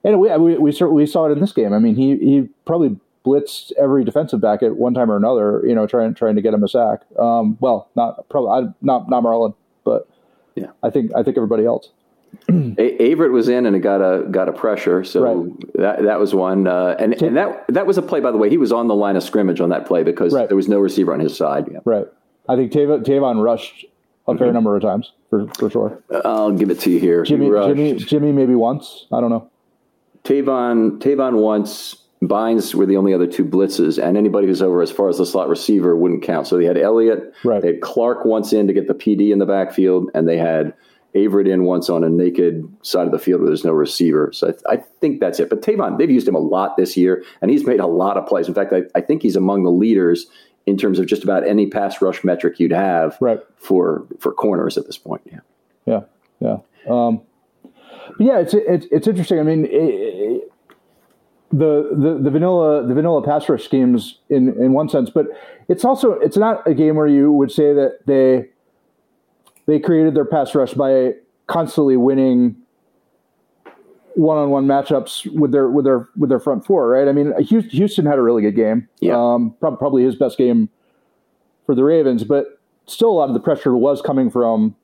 and we we we, we saw it in this game. I mean, he he probably blitzed every defensive back at one time or another, you know, trying trying to get him a sack. Um, well, not probably not not Marlon, but yeah, I think I think everybody else. Averett was in and it got a got a pressure, so right. that that was one. Uh, and and that that was a play, by the way. He was on the line of scrimmage on that play because right. there was no receiver on his side. Yeah. Right. I think Tavon, Tavon rushed a fair mm-hmm. number of times for, for sure. I'll give it to you here. Jimmy, Jimmy, Jimmy, maybe once. I don't know. Tavon, Tavon once. Bynes were the only other two blitzes, and anybody who's over as far as the slot receiver wouldn't count. So they had Elliott, right. they had Clark once in to get the PD in the backfield, and they had Averett in once on a naked side of the field where there's no receiver. So I, th- I, think that's it. But Tavon, they've used him a lot this year, and he's made a lot of plays. In fact, I, I think he's among the leaders in terms of just about any pass rush metric you'd have right. for for corners at this point. Yeah, yeah, yeah. Um, yeah, it's, it's it's interesting. I mean, it, the, the the vanilla the vanilla pass rush schemes in in one sense, but it's also it's not a game where you would say that they they created their pass rush by constantly winning one-on-one matchups with their with their with their front four, right? I mean, Houston had a really good game, yeah. um, probably his best game for the Ravens, but still a lot of the pressure was coming from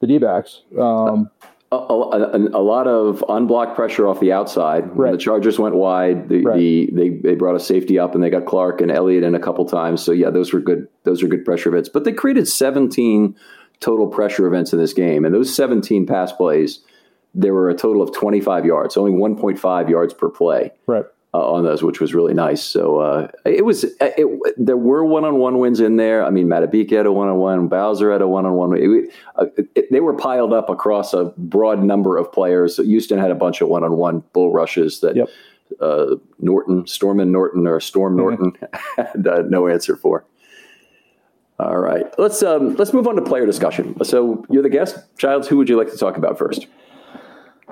the D-backs. Um, a, a, a, lot of unblocked pressure off the outside. When the Chargers went wide, the, right. the, they they brought a safety up and they got Clark and Elliott in a couple times. So yeah, those were good. Those are good pressure events. But they created 17 total pressure events in this game, and those 17 pass plays, there were a total of 25 yards, only 1.5 yards per play. Right uh, on those, which was really nice. So uh, it was it, there were one on one wins in there. I mean, Madubuike had a one on one, Bowser had a one on one. They were piled up across a broad number of players. Houston had a bunch of one on one bull rushes that. Yep. Uh, Norton, Stormin Norton, or Storm mm-hmm. Norton had uh, no answer for. All right, let's um, let's move on to player discussion. So you're the guest, Childs. Who would you like to talk about first?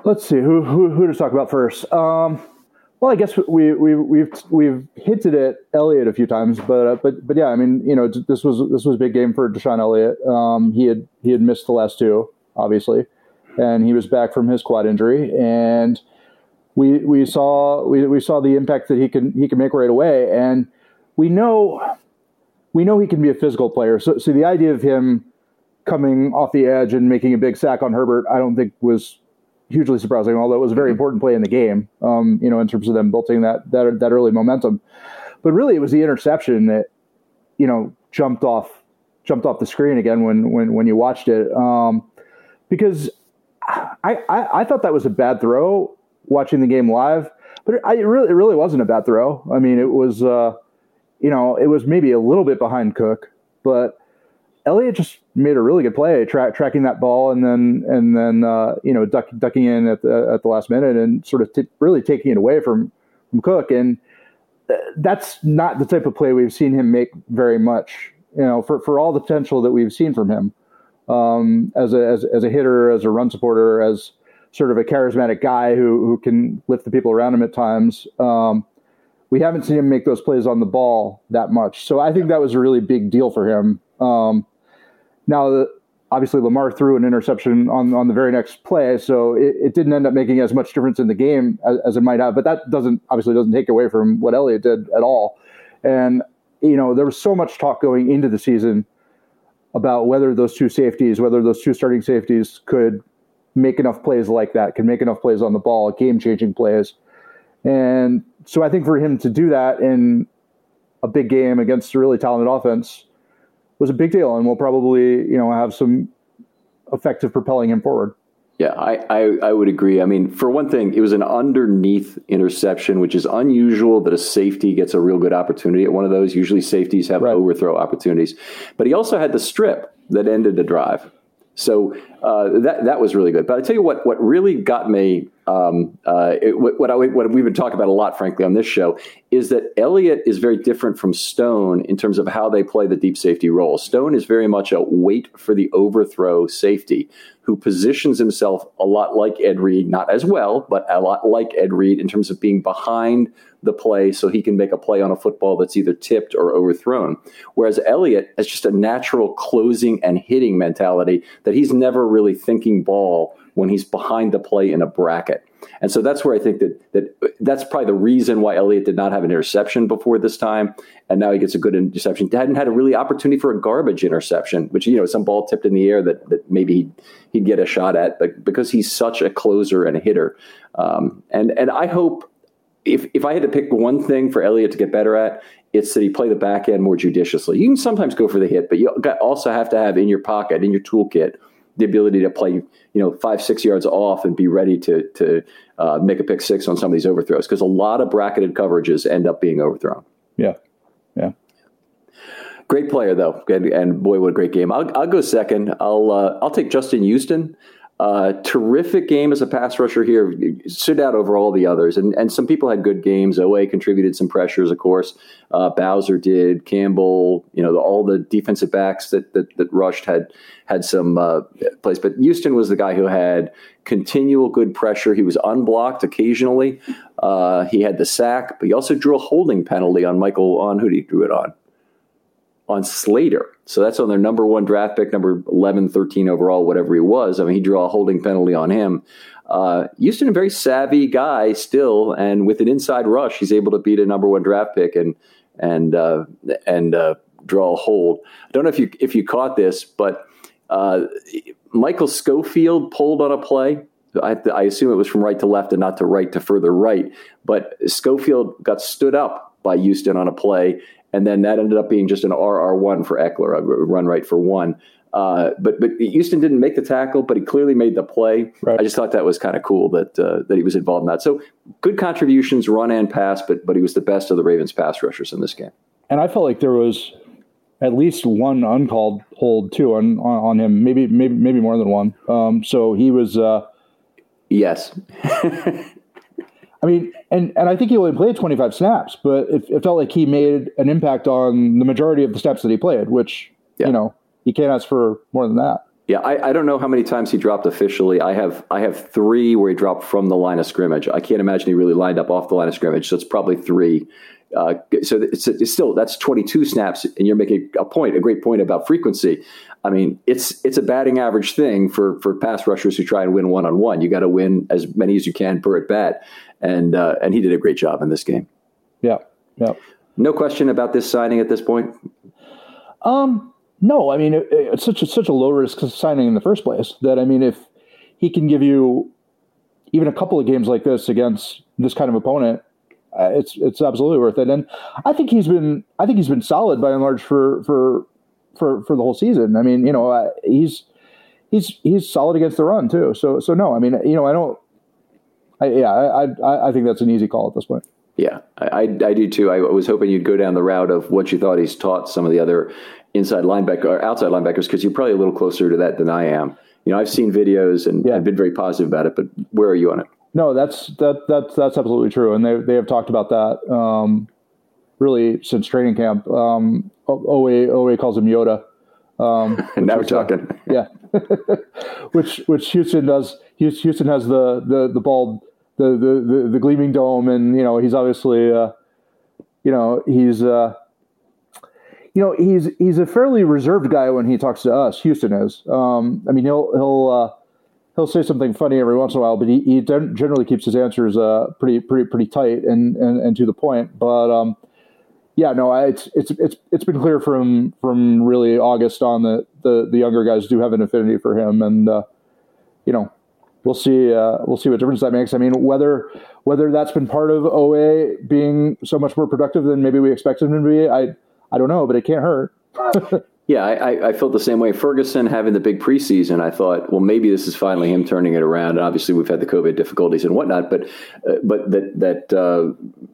Let's see who who, who to talk about first. Um, well, I guess we we we've we've hinted at Elliott a few times, but uh, but but yeah, I mean, you know, this was this was a big game for DeShon Elliott. Um, he had he had missed the last two, obviously, and he was back from his quad injury, and we we saw we, we saw the impact that he can he can make right away, and we know we know he can be a physical player. So so the idea of him coming off the edge and making a big sack on Herbert, I don't think was hugely surprising. Although it was a very important play in the game, um, you know, in terms of them building that that that early momentum. But really, it was the interception that you know jumped off jumped off the screen again when when when you watched it um, because I, I, I thought that was a bad throw watching the game live, but it, I, it really it really wasn't a bad throw. I mean, it was uh, you know it was maybe a little bit behind Cook, but Elliott just made a really good play tra- tracking that ball and then and then uh, you know duck, ducking in at the at the last minute and sort of t- really taking it away from from Cook and uh, that's not the type of play we've seen him make very much. You know, for, for all the potential that we've seen from him um, as, a, as, as a hitter, as a run supporter, as sort of a charismatic guy who, who can lift the people around him at times. Um, we haven't seen him make those plays on the ball that much. So I think that was a really big deal for him. Um, now, obviously, Lamar threw an interception on, on the very next play, so it, it didn't end up making as much difference in the game as, as, it might have. But that doesn't obviously doesn't take away from what Elliott did at all. And you know, there was so much talk going into the season about whether those two safeties, whether those two starting safeties could make enough plays like that, can make enough plays on the ball, game changing plays. And so I think for him to do that in a big game against a really talented offense was a big deal and will probably, you know, have some effective propelling him forward. Yeah, I, I, I, would agree. I mean, for one thing, it was an underneath interception, which is unusual that a safety gets a real good opportunity at one of those. Usually safeties have right. overthrow opportunities. But he also had the strip that ended the drive. So uh, that that was really good. But I tell you what, what really got me, um, uh, it, what, I, what we've been talking about a lot, frankly, on this show, is that Elliott is very different from Stone in terms of how they play the deep safety role. Stone is very much a wait for the overthrow safety who positions himself a lot like Ed Reed, not as well, but a lot like Ed Reed in terms of being behind the play so he can make a play on a football that's either tipped or overthrown. Whereas Elliott has just a natural closing and hitting mentality that he's never really thinking ball when he's behind the play in a bracket. And so that's where I think that that that's probably the reason why Elliott did not have an interception before this time, and now he gets a good interception. Hadn't had a really opportunity for a garbage interception, which you know some ball tipped in the air that, that maybe he'd, he'd get a shot at, but because he's such a closer and a hitter, um, and and I hope if if I had to pick one thing for Elliott to get better at, it's that he play the back end more judiciously. You can sometimes go for the hit, but you also have to have in your pocket, in your toolkit, the ability to play, you know, five six yards off and be ready to to uh, make a pick six on some of these overthrows because a lot of bracketed coverages end up being overthrown. Yeah, yeah. Great player though, and, and boy, what a great game! I'll, I'll go second. I'll uh, I'll take Justin Houston. Uh, terrific game as a pass rusher here. Stood out over all the others. And, and some people had good games. OA contributed some pressures, of course. Uh, Bowser did. Campbell, you know, the, all the defensive backs that, that, that rushed had had some uh, plays. But Houston was the guy who had continual good pressure. He was unblocked occasionally. Uh, he had the sack, but he also drew a holding penalty on Michael, on who he drew it on? On Slater. So that's on their number one draft pick, number 11, 13 overall, whatever he was. I mean, he drew a holding penalty on him. Uh, Houston, a very savvy guy still, and with an inside rush, he's able to beat a number one draft pick and and uh, and uh, draw a hold. I don't know if you if you caught this, but uh, Michael Schofield pulled on a play. I, I assume it was from right to left and not to right to further right. But Schofield got stood up by Houston on a play, and then that ended up being just an RR1 for Ekeler, a run right for one. Uh, but but Houston didn't make the tackle, but he clearly made the play. Right. I just thought that was kind of cool that uh, that he was involved in that. So good contributions, run and pass, but but he was the best of the Ravens pass rushers in this game. And I felt like there was at least one uncalled hold too on on, on him, maybe maybe maybe more than one. Um, so he was. Uh, yes. I mean, and, and I think he only played 25 snaps, but it, it, felt like he made an impact on the majority of the snaps that he played, which, yeah. you know, you can't ask for more than that. Yeah, I, I, don't know how many times he dropped officially. I have I have three where he dropped from the line of scrimmage. I can't imagine he really lined up off the line of scrimmage, so it's probably three. Uh, so it's, it's, still that's 22 snaps, and you're making a point, a great point about frequency. I mean, it's it's a batting average thing for for pass rushers who try and win one on one. You got to win as many as you can per at bat, and uh, and he did a great job in this game. Yeah, yeah. No question about this signing at this point. Um, no, I mean it, it's such a, such a low risk signing in the first place that I mean if he can give you even a couple of games like this against this kind of opponent, uh, it's it's absolutely worth it. And I think he's been I think he's been solid by and large for for for for the whole season. I mean, you know, uh, he's he's he's solid against the run too. So so no, I mean, you know, I don't. I, yeah, I, I I think that's an easy call at this point. Yeah, I, I do too. I was hoping you'd go down the route of what you thought he's taught some of the other inside linebacker or outside linebackers because you're probably a little closer to that than I am. You know, I've seen videos and yeah. I've been very positive about it, but where are you on it? No, that's that that's that's absolutely true, and they they have talked about that um, really since training camp. Um, OA OA calls him Yoda. Um, and now we're talking. Uh, yeah, which which Houston does. Houston has the the the bald the the the, the gleaming dome, and you know he's obviously uh, you know he's. Uh, you know he's he's a fairly reserved guy when he talks to us. Houston is. Um, I mean, he'll he'll uh, he'll say something funny every once in a while, but he, he generally keeps his answers uh, pretty pretty pretty tight and, and, and to the point. But um, yeah, no, it's it's it's it's been clear from from really August on that the the younger guys do have an affinity for him, and uh, you know we'll see uh, we'll see what difference that makes. I mean, whether whether that's been part of OA being so much more productive than maybe we expected him to be, I I don't know, but it can't hurt. yeah, I, I felt the same way. Ferguson having the big preseason, I thought, well, maybe this is finally him turning it around. And obviously, we've had the COVID difficulties and whatnot, but uh, but that that uh,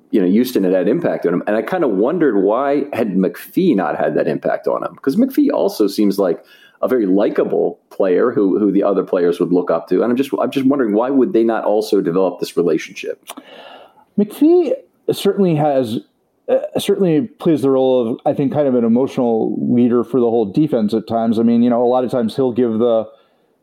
you know Houston had had impact on him, and I kind of wondered why had McPhee not had that impact on him because McPhee also seems like a very likable player who who the other players would look up to, and I'm just I'm just wondering why would they not also develop this relationship? McPhee certainly has uh, certainly plays the role of I think kind of an emotional leader for the whole defense at times. I mean, you know, a lot of times he'll give the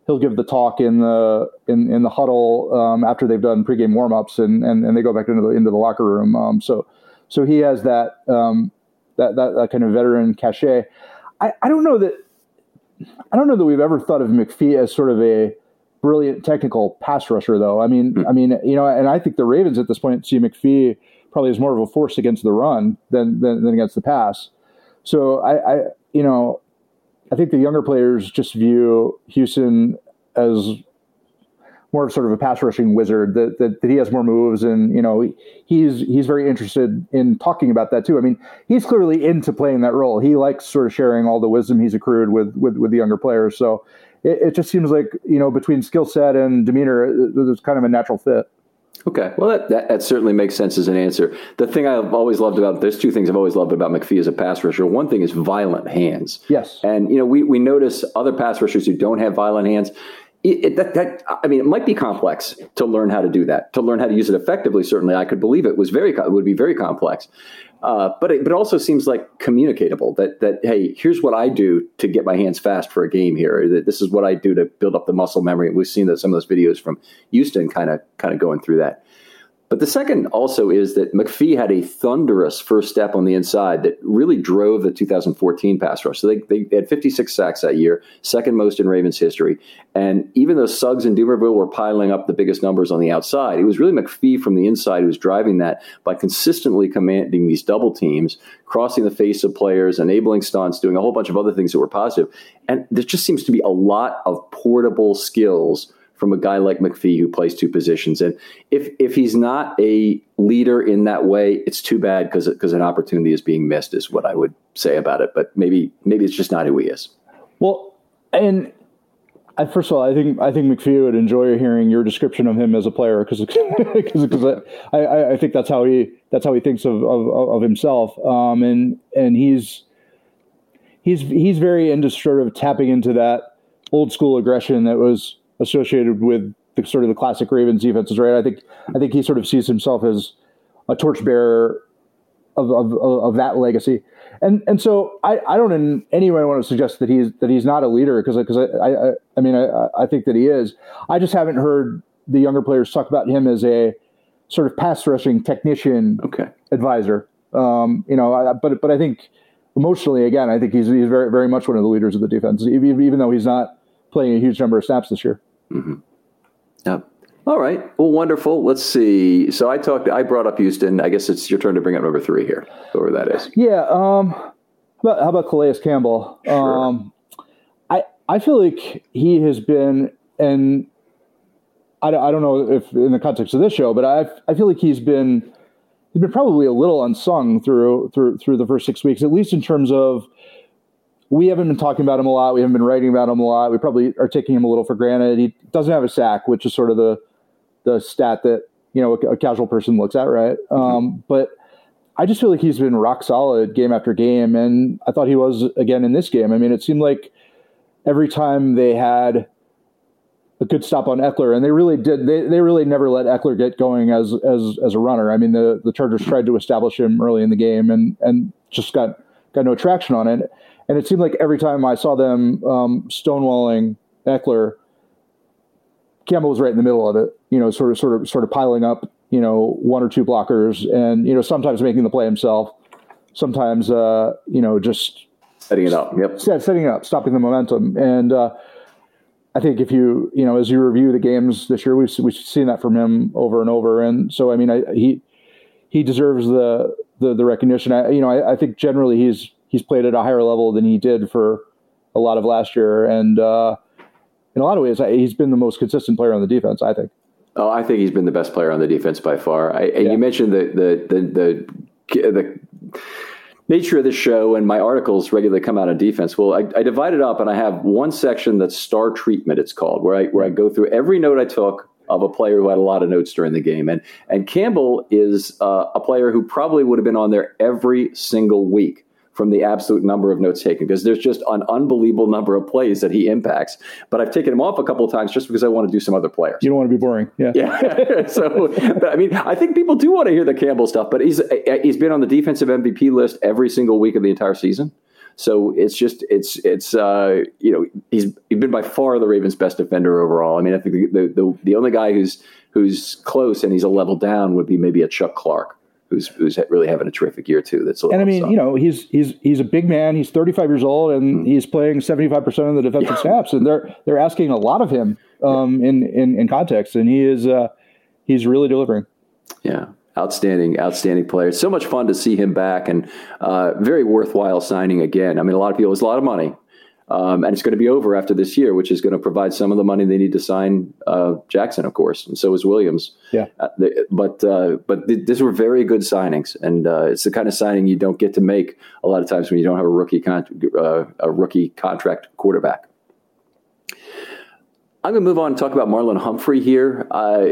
he'll give the talk in the in, in the huddle um, after they've done pregame warmups and, and and they go back into the into the locker room. Um, so so he has that um, that, that that kind of veteran cachet. I, I don't know that I don't know that we've ever thought of McPhee as sort of a brilliant technical pass rusher, though. I mean. I mean, you know, and I think the Ravens at this point see McPhee probably is more of a force against the run than than, than against the pass. So I, I, you know, I think the younger players just view Houston as more of sort of a pass rushing wizard that, that, that he has more moves and you know he's he's very interested in talking about that too. I mean he's clearly into playing that role. He likes sort of sharing all the wisdom he's accrued with with, with the younger players. So it, just seems like you know between skill set and demeanor, there's kind of a natural fit. Okay, well, that, that, that, certainly makes sense as an answer. The thing I've always loved about there's two things I've always loved about McPhee as a pass rusher. One thing is violent hands. Yes, and you know we we notice other pass rushers who don't have violent hands. It, it, that, that, I mean, it might be complex to learn how to do that. To learn how to use it effectively, certainly, I could believe it was very it would be very complex. Uh, but it, but it also seems like communicatable that that hey, here's what I do to get my hands fast for a game here. This is what I do to build up the muscle memory. We've seen that some of those videos from Houston kind of kind of going through that. But the second also is that McPhee had a thunderous first step on the inside that really drove the 2014 pass rush. So they, they had 56 sacks that year, second most in Ravens history. And even though Suggs and Dumervil were piling up the biggest numbers on the outside, it was really McPhee from the inside who was driving that by consistently commanding these double teams, crossing the face of players, enabling stunts, doing a whole bunch of other things that were positive. And there just seems to be a lot of portable skills from a guy like McPhee who plays two positions. And if if he's not a leader in that way, it's too bad because because an opportunity is being missed is what I would say about it. But maybe maybe it's just not who he is. Well, and I, first of all, I think I think McPhee would enjoy hearing your description of him as a player because because I, I, think that's how he that's how he thinks of of, of himself. Um, and and he's he's he's very into sort of tapping into that old school aggression that was associated with the sort of the classic Ravens defenses, right? I think I think he sort of sees himself as a torchbearer of, of, of that legacy. And and so I, I don't in any way want to suggest that he's that he's not a leader because because I, I I mean I, I think that he is. I just haven't heard the younger players talk about him as a sort of pass rushing technician okay. advisor. Um, you know, I, but but I think emotionally, again, I think he's he's very very much one of the leaders of the defense, even, even though he's not playing a huge number of snaps this year. Mm-hmm. Yep. All right. Well, wonderful. Let's see. So I talked. I brought up Houston. I guess it's your turn to bring up number three here. Whoever that is. Yeah. Um. How about, how about Calais Campbell? Sure. Um. I I feel like he has been, and I, I don't know if in the context of this show, but I I feel like he's been he's been probably a little unsung through through through the first six weeks, at least in terms of we haven't been talking about him a lot. We haven't been writing about him a lot. We probably are taking him a little for granted. He doesn't have a sack, which is sort of the the stat that you know a, a casual person looks at, right? Mm-hmm. Um, but I just feel like he's been rock solid game after game, and I thought he was again in this game. I mean, it seemed like every time they had a good stop on Ekeler, and they really did. They, they really never let Ekeler get going as as as a runner. I mean, the the Chargers tried to establish him early in the game, and and just got got no traction on it. And it seemed like every time I saw them um, stonewalling Ekeler, Campbell was right in the middle of it. You know, sort of sort of sort of piling up. You know, one or two blockers, and you know sometimes making the play himself. Sometimes, uh, you know, just setting it up. Yep, setting it up, stopping the momentum, and. Uh, I think if you you know as you review the games this year, we've we've seen that from him over and over, and so I mean, I, he he deserves the the, the recognition. I, you know, I, I, think generally he's he's played at a higher level than he did for a lot of last year, and uh, in a lot of ways, he's been the most consistent player on the defense. I think. Oh, I think he's been the best player on the defense by far. I, yeah. You mentioned the the the the, the nature of the show and my articles regularly come out on defense. Well, I, I divide it up and I have one section that's star treatment. It's called where I where I go through every note I took of a player who had a lot of notes during the game, and and Campbell is uh, a player who probably would have been on there every single week from the absolute number of notes taken because there's just an unbelievable number of plays that he impacts. But I've taken him off a couple of times just because I want to do some other players. You don't want to be boring, yeah. Yeah. so, but I mean, I think people do want to hear the Campbell stuff. But he's he's been on the defensive MVP list every single week of the entire season. So it's just it's it's uh, you know he's he's been by far the Ravens' best defender overall. I mean, I think the the, the only guy who's who's close and he's a level down would be maybe a Chuck Clark who's who's really having a terrific year too. That's and I mean, you know, he's he's he's a big man. He's 35 years old, and mm-hmm. he's playing 75 percent of the defensive yeah. snaps, and they're they're asking a lot of him um, yeah. in, in in context, and he is uh, he's really delivering. Yeah. Outstanding, outstanding player. So much fun to see him back, and uh, very worthwhile signing again. I mean, a lot of people. It's a lot of money. Um, and it's going to be over after this year, which is going to provide some of the money they need to sign uh, Jackson, of course, and so is Williams. Yeah. Uh, they, but uh, but th- these were very good signings, and uh, it's the kind of signing you don't get to make a lot of times when you don't have a rookie con- uh, a rookie contract quarterback. I'm going to move on and talk about Marlon Humphrey here. Uh,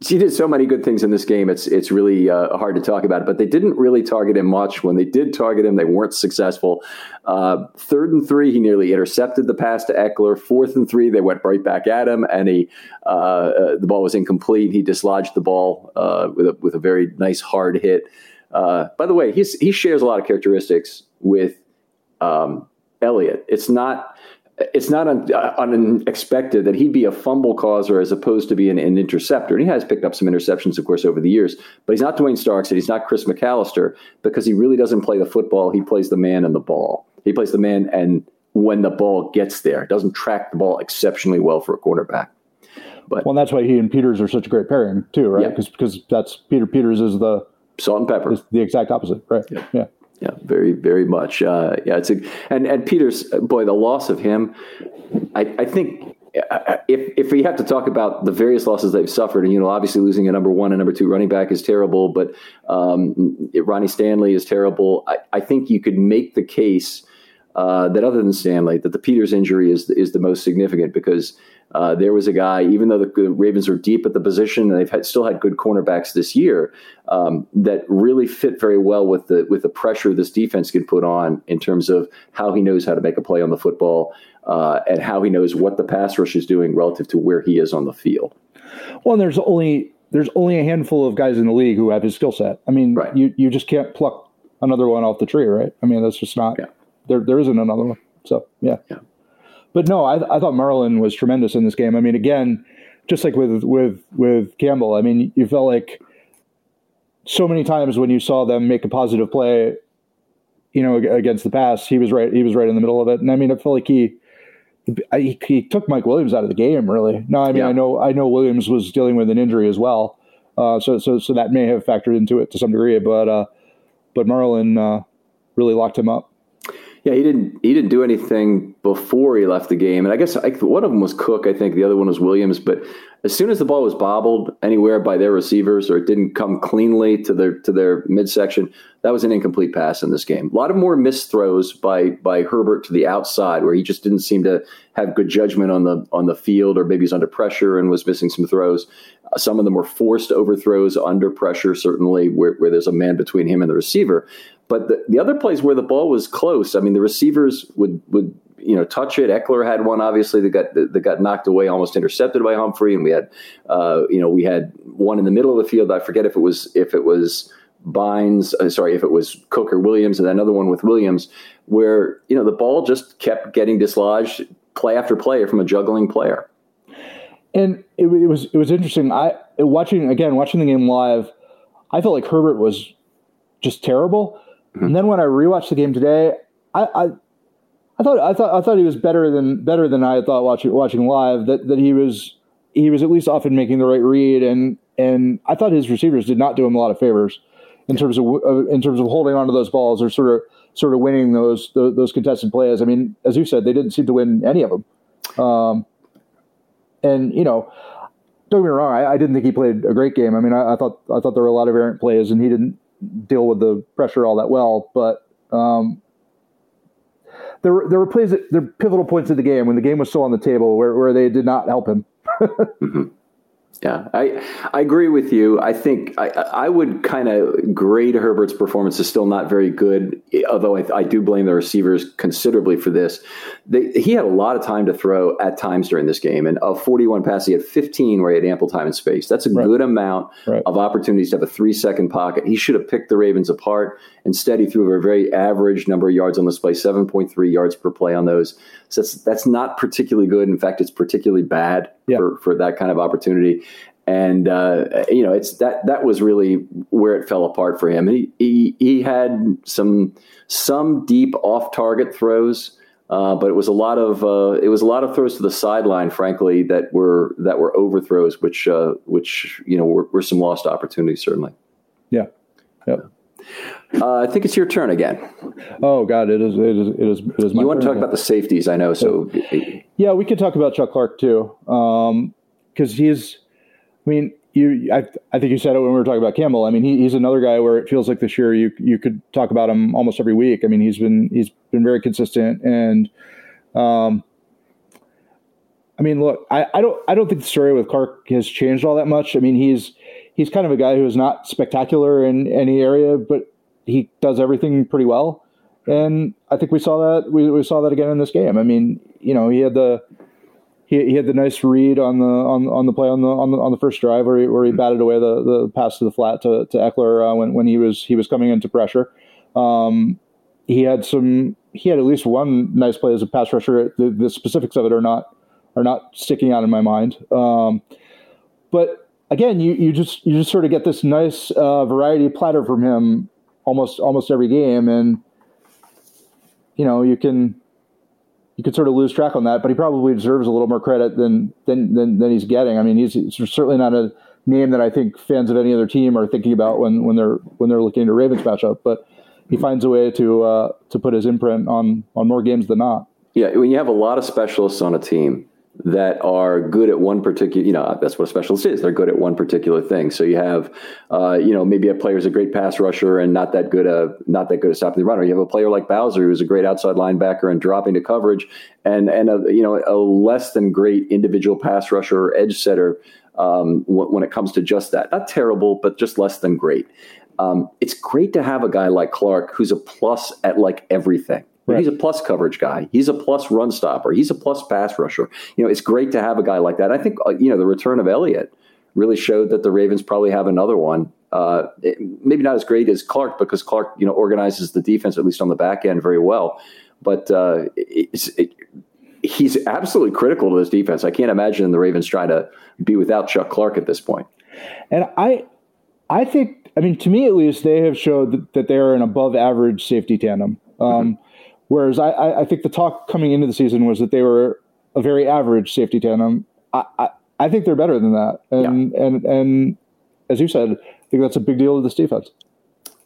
he did so many good things in this game. It's it's really uh, hard to talk about, it, but they didn't really target him much. When they did target him, they weren't successful. Uh, third and three, he nearly intercepted the pass to Ekeler. Fourth and three, they went right back at him, and he uh, uh, the ball was incomplete. He dislodged the ball uh, with a, with a very nice hard hit. by the way, he's, he shares a lot of characteristics with um, Elliott. It's not it's not un, uh, unexpected that he'd be a fumble causer as opposed to being an interceptor. And he has picked up some interceptions, of course, over the years. But he's not Duane Starks and he's not Chris McAlister because he really doesn't play the football. He plays the man and the ball. He plays the man and when the ball gets there, doesn't track the ball exceptionally well for a quarterback. But well, that's why he and Peters are such a great pairing too, right? Because yeah. because that's Peter Peters is the salt and pepper, the exact opposite, right? Yeah. yeah yeah, very, very much. Uh, yeah, it's a and and Peters, boy, the loss of him. I, I think uh, if if we have to talk about the various losses they've suffered, and you know, obviously losing a number one and number two running back is terrible, but um, Ronnie Stanley is terrible. I, I think you could make the case uh, that other than Stanley, that the Peters injury is is the most significant because uh, there was a guy, even though the, the, Ravens are deep at the position and they've had, still had good cornerbacks this year, um, that really fit very well with the with the pressure this defense can put on in terms of how he knows how to make a play on the football uh, and how he knows what the pass rush is doing relative to where he is on the field. Well, there's only there's only a handful of guys in the league who have his skill set. I mean, right. you you just can't pluck another one off the tree, right? I mean, that's just not yeah. there. There isn't another one. So yeah. yeah but no, I, I thought Marlon was tremendous in this game. I mean, again, just like with with with Campbell, I mean, you felt like so many times when you saw them make a positive play, you know, against the pass, he was right. He was right in the middle of it, and I mean, I felt like he. He, he took Mike Williams out of the game. Really, no. I mean, yeah. I know I know Williams was dealing with an injury as well, uh, so so so that may have factored into it to some degree. But uh, but Marlon uh, really locked him up. Yeah, he didn't. He didn't do anything before he left the game, and I guess I, one of them was Cook. I think the other one was Williams. But as soon as the ball was bobbled anywhere by their receivers, or it didn't come cleanly to their to their midsection, that was an incomplete pass in this game. A lot of more missed throws by by Herbert to the outside, where he just didn't seem to have good judgment on the on the field, or maybe he's under pressure and was missing some throws. Uh, some of them were forced overthrows under pressure, certainly where, where there's a man between him and the receiver. But the, the other plays where the ball was close, I mean, the receivers would would you know touch it. Ekeler had one obviously that got that got knocked away, almost intercepted by Humphrey, and we had uh, you know we had one in the middle of the field. I forget if it was if it was Bynes, uh, sorry, if it was Cook or Williams, and another one with Williams, where you know the ball just kept getting dislodged play after play from a juggling player. And it, it was it was interesting. I watching again watching the game live. I felt like Herbert was just terrible. Mm-hmm. And then when I rewatched the game today, I, I, I thought I thought I thought he was better than better than I thought watching watching live. That that he was he was at least often making the right read, and and I thought his receivers did not do him a lot of favors in terms of in terms of holding onto those balls or sort of sort of winning those those, those contested plays. I mean, as you said, they didn't seem to win any of them. Um, and you know, don't get me wrong, I, I, didn't think he played a great game. I mean, I, I, thought I thought there were a lot of errant plays, and he didn't deal with the pressure all that well. But um, there were there were plays that there were pivotal points of the game when the game was still on the table where, where they did not help him. Yeah, I I agree with you. I think I, I would kind of grade Herbert's performance is still not very good, although I, I do blame the receivers considerably for this. They, he had a lot of time to throw at times during this game, and of 41 passes, he had 15 where he had ample time and space. That's a right. good amount right. of opportunities to have a three second pocket. He should have picked the Ravens apart. Instead, he threw a very average number of yards on this play, 7.3 yards per play on those. So that's, that's not particularly good. In fact, it's particularly bad yeah. for, for that kind of opportunity. And uh, you know, it's that that was really where it fell apart for him. He he, he had some some deep off target throws. Uh, but it was a lot of uh, it was a lot of throws to the sideline, frankly, that were that were overthrows, which uh, which you know were, were, some lost opportunities, certainly. Yeah. Yep. Uh, I think it's your turn again. Oh God, it is. It is. It is. It is you want to talk about the safeties? I know. So yeah, we could talk about Chuck Clark too, because um, he's. I mean, you. I, I think you said it when we were talking about Campbell. I mean, he, he's another guy where it feels like this year you you could talk about him almost every week. I mean, he's been he's been very consistent and. Um, I mean, look, I, I don't I don't think the story with Clark has changed all that much. I mean, he's he's kind of a guy who is not spectacular in any area, but he does everything pretty well. And I think we saw that we, we saw that again in this game. I mean, you know, he had the he, he had the nice read on the on on the play on the on the on the first drive where he, where he batted away the, the pass to the flat to, to Ekeler uh, when when he was he was coming into pressure. Um, he had some he had at least one nice play as a pass rusher. The, the specifics of it are not are not sticking out in my mind. Um, but again, you, you just you just sort of get this nice uh, variety platter from him almost almost every game, and you know you can you could sort of lose track on that. But he probably deserves a little more credit than than than, than he's getting. I mean, he's, he's, certainly not a name that I think fans of any other team are thinking about when when they're when they're looking a Ravens matchup. But he finds a way to uh, to put his imprint on on more games than not. Yeah, when you have a lot of specialists on a team, that are good at one particular, you know, that's what a specialist is. They're good at one particular thing. So you have, uh, you know, maybe a player is a great pass rusher and not that good, a, not that good at stopping the runner. You have a player like Bowser who's a great outside linebacker and dropping to coverage, and and a, you know a less than great individual pass rusher or edge setter um, when, it comes to just that. Not terrible, but just less than great. Um, it's great to have a guy like Clark who's a plus at like everything. Right. He's a plus coverage guy. He's a plus run stopper. He's a plus pass rusher. You know, it's great to have a guy like that. I think uh, you know the return of Elliott really showed that the Ravens probably have another one. Uh, it, maybe not as great as Clark because Clark, you know, organizes the defense at least on the back end very well. But uh, it, he's absolutely critical to this defense. I can't imagine the Ravens trying to be without Chuck Clark at this point. And I, I think I mean, to me at least, they have showed that, they are an above average safety tandem. Um. Whereas I, I, think the talk coming into the season was that they were a very average safety tandem. I, I, I think they're better than that. And, yeah. and, and as you said, I think that's a big deal to this defense.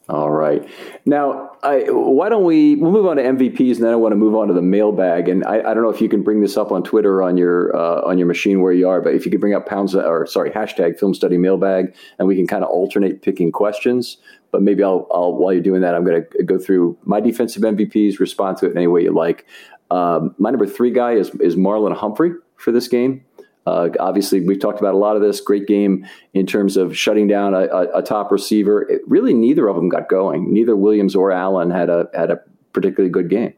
All right. Now, I, why don't we we'll move on to MVPs, and then I want to move on to the mailbag. And I, I don't know if you can bring this up on Twitter on your uh, on your machine where you are, but if you could bring up pounds or sorry hashtag Film Study Mailbag, and we can kind of alternate picking questions. But maybe I'll, I'll while you're doing that, I'm going to go through my defensive MVPs, respond to it in any way you like. Um, my number three guy is is Marlon Humphrey for this game. Uh, obviously, we've talked about a lot of this. Great game in terms of shutting down a, a, a top receiver. It, really, neither of them got going. Neither Williams or Allen had a had a particularly good game.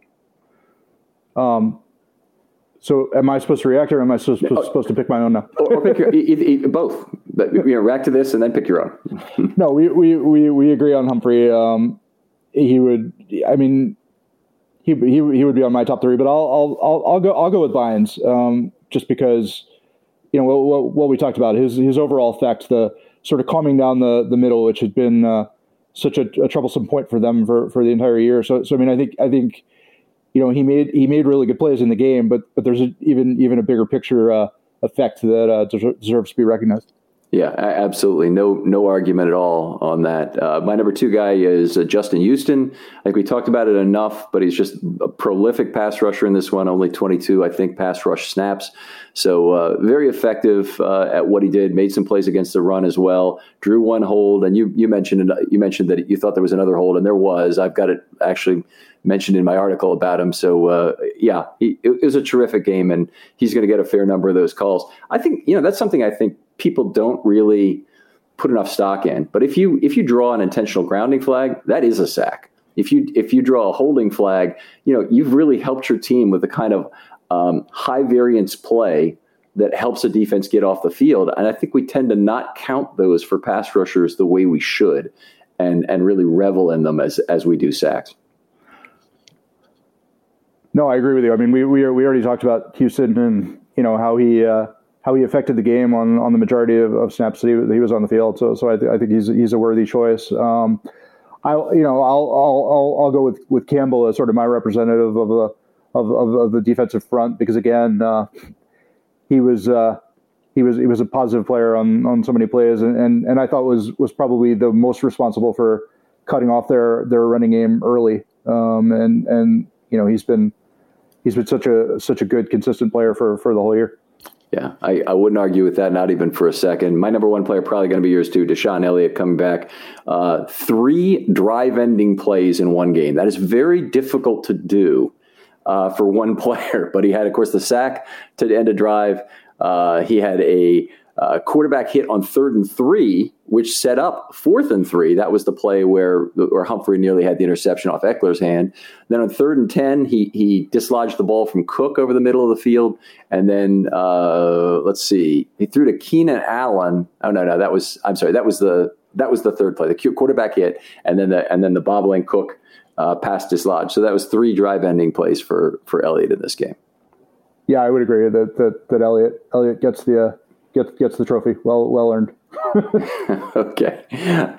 Um. So, am I supposed to react, or am I supposed, oh, supposed to pick my own now? or, or pick your either, either, both. But, you know, react to this and then pick your own. no, we, we we we agree on Humphrey. Um, he would. I mean, he he he would be on my top three, but I'll I'll I'll, I'll go I'll go with Bynes, um, just because you know what, what, we talked about his his overall effect, the sort of calming down the the middle, which had been uh, such a, a, troublesome point for them for, for the entire year. So so I mean I think I think you know he made he made really good plays in the game, but but there's a, even even a bigger picture uh, effect that uh, deserves to be recognized. Yeah, absolutely. No, no argument at all on that. Uh, my number two guy is uh, Justin Houston. I think we talked about it enough, but he's just a prolific pass rusher in this one. Only 22, I think, pass rush snaps. So uh, very effective uh, at what he did. Made some plays against the run as well. Drew one hold, and you you mentioned you mentioned that you thought there was another hold, and there was. I've got it actually mentioned in my article about him. So uh, yeah, he, it was a terrific game, and he's going to get a fair number of those calls. I think you know that's something I think people don't really put enough stock in. But if you if you draw an intentional grounding flag, that is a sack. If you if you draw a holding flag, you know you've really helped your team with the kind of um, high variance play that helps a defense get off the field. And I think we tend to not count those for pass rushers the way we should, and and really revel in them as as we do sacks. No, I agree with you. I mean, we we, we already talked about Houston and you know how he. Uh, how he affected the game on, on the majority of, of snaps that he, he, was on the field. So so I, th- I think he's he's a worthy choice. Um, I you know I'll, I'll I'll I'll go with with Campbell as sort of my representative of the of, of, of the defensive front because again uh, he was uh, he was he was a positive player on, on so many plays and, and, and I thought was was probably the most responsible for cutting off their their running game early um, and and you know he's been he's been such a such a good consistent player for for the whole year. Yeah, I, I wouldn't argue with that, not even for a second. My number one player probably going to be yours too, DeShon Elliott coming back. Uh, three drive ending plays in one game. That is very difficult to do uh, for one player. But he had, of course, the sack to end a drive. Uh, he had a uh, quarterback hit on third and three, which set up fourth and three. That was the play where where Humphrey nearly had the interception off Ekeler's hand. Then on third and ten, he he dislodged the ball from Cook over the middle of the field, and then uh, let's see, he threw to Keenan Allen. Oh no, no, that was I'm sorry, that was the that was the third play, the quarterback hit, and then the and then the bobbling Cook uh, pass dislodged. So that was three drive ending plays for for Elliott in this game. Yeah, I would agree that that that Elliott Elliott gets the uh, gets gets the trophy. Well well earned. okay.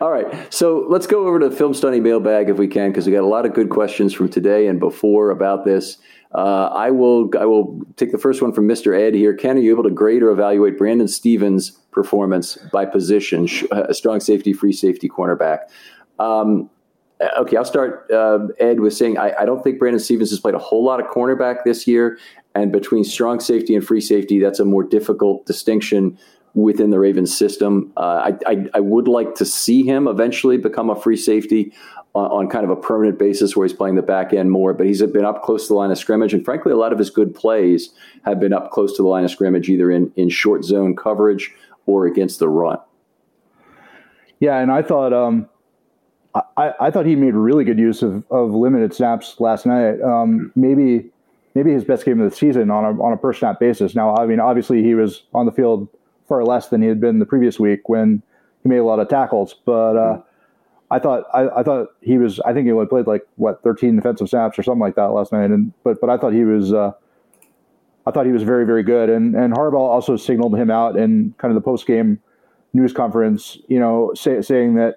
All right. So let's go over to the film study mailbag if we can, because we got a lot of good questions from today and before about this. Uh, I will I will take the first one from Mr. Ed here. Ken, are you able to grade or evaluate Brandon Stephens' performance by position? A strong safety, free safety, cornerback. Um, okay, I'll start, uh, Ed, with saying I, I, don't think Brandon Stephens has played a whole lot of cornerback this year. And between strong safety and free safety, that's a more difficult distinction within the Ravens system. Uh, I, I, I, would like to see him eventually become a free safety on, on, kind of a permanent basis where he's playing the back end more, but he's been up close to the line of scrimmage. And frankly, a lot of his good plays have been up close to the line of scrimmage, either in, in short zone coverage or against the run. Yeah, and I thought um, I, I, thought he made really good use of, of limited snaps last night. Um, maybe maybe his best game of the season on a on a per snap basis. Now, I mean, obviously he was on the field far less than he had been the previous week when he made a lot of tackles, but uh, I thought I, I, thought he was. I think he only played like what 13 defensive snaps or something like that last night. And but but I thought he was. Uh, I thought he was very very good. And and Harbaugh also signaled him out in kind of the post game news conference. You know, say, saying that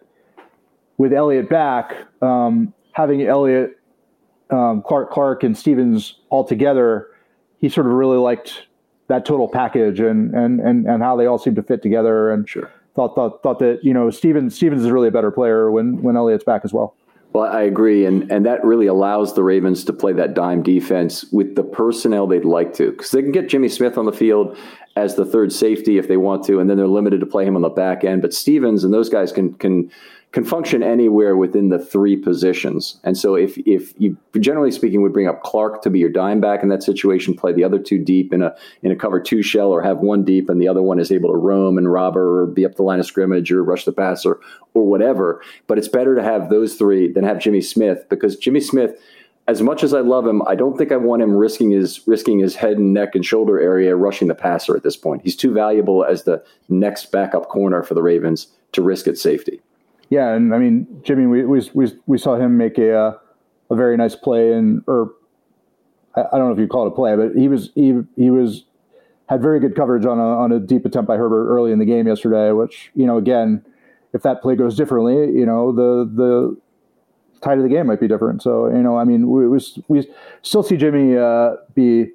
with Elliott back, um, having Elliott, um, Clark, Clark, and Stephens all together, he sort of really liked that total package and and and and how they all seem to fit together. And sure. thought thought thought that you know Stephens Stephens is really a better player when when Elliott's back as well. Well, I agree, and and that really allows the Ravens to play that dime defense with the personnel they'd like to, because they can get Jimmy Smith on the field as the third safety if they want to, and then they're limited to play him on the back end. But Stephens and those guys can can can function anywhere within the three positions. And so if if you generally speaking would bring up Clark to be your dime back in that situation, play the other two deep in a in a cover two shell or have one deep and the other one is able to roam and robber or be up the line of scrimmage or rush the passer or whatever. But it's better to have those three than have Jimmy Smith because Jimmy Smith as much as I love him, I don't think I want him risking his risking his head and neck and shoulder area rushing the passer at this point. He's too valuable as the next backup corner for the Ravens to risk at safety. Yeah, and I mean, Jimmy, we we we, we saw him make a uh, a very nice play, and or I, I, don't know if you call it a play, but he was he he was had very good coverage on a on a deep attempt by Herbert early in the game yesterday. Which you know, again, if that play goes differently, you know, the the tide of the game might be different. So you know, I mean, we was we still see Jimmy uh, be.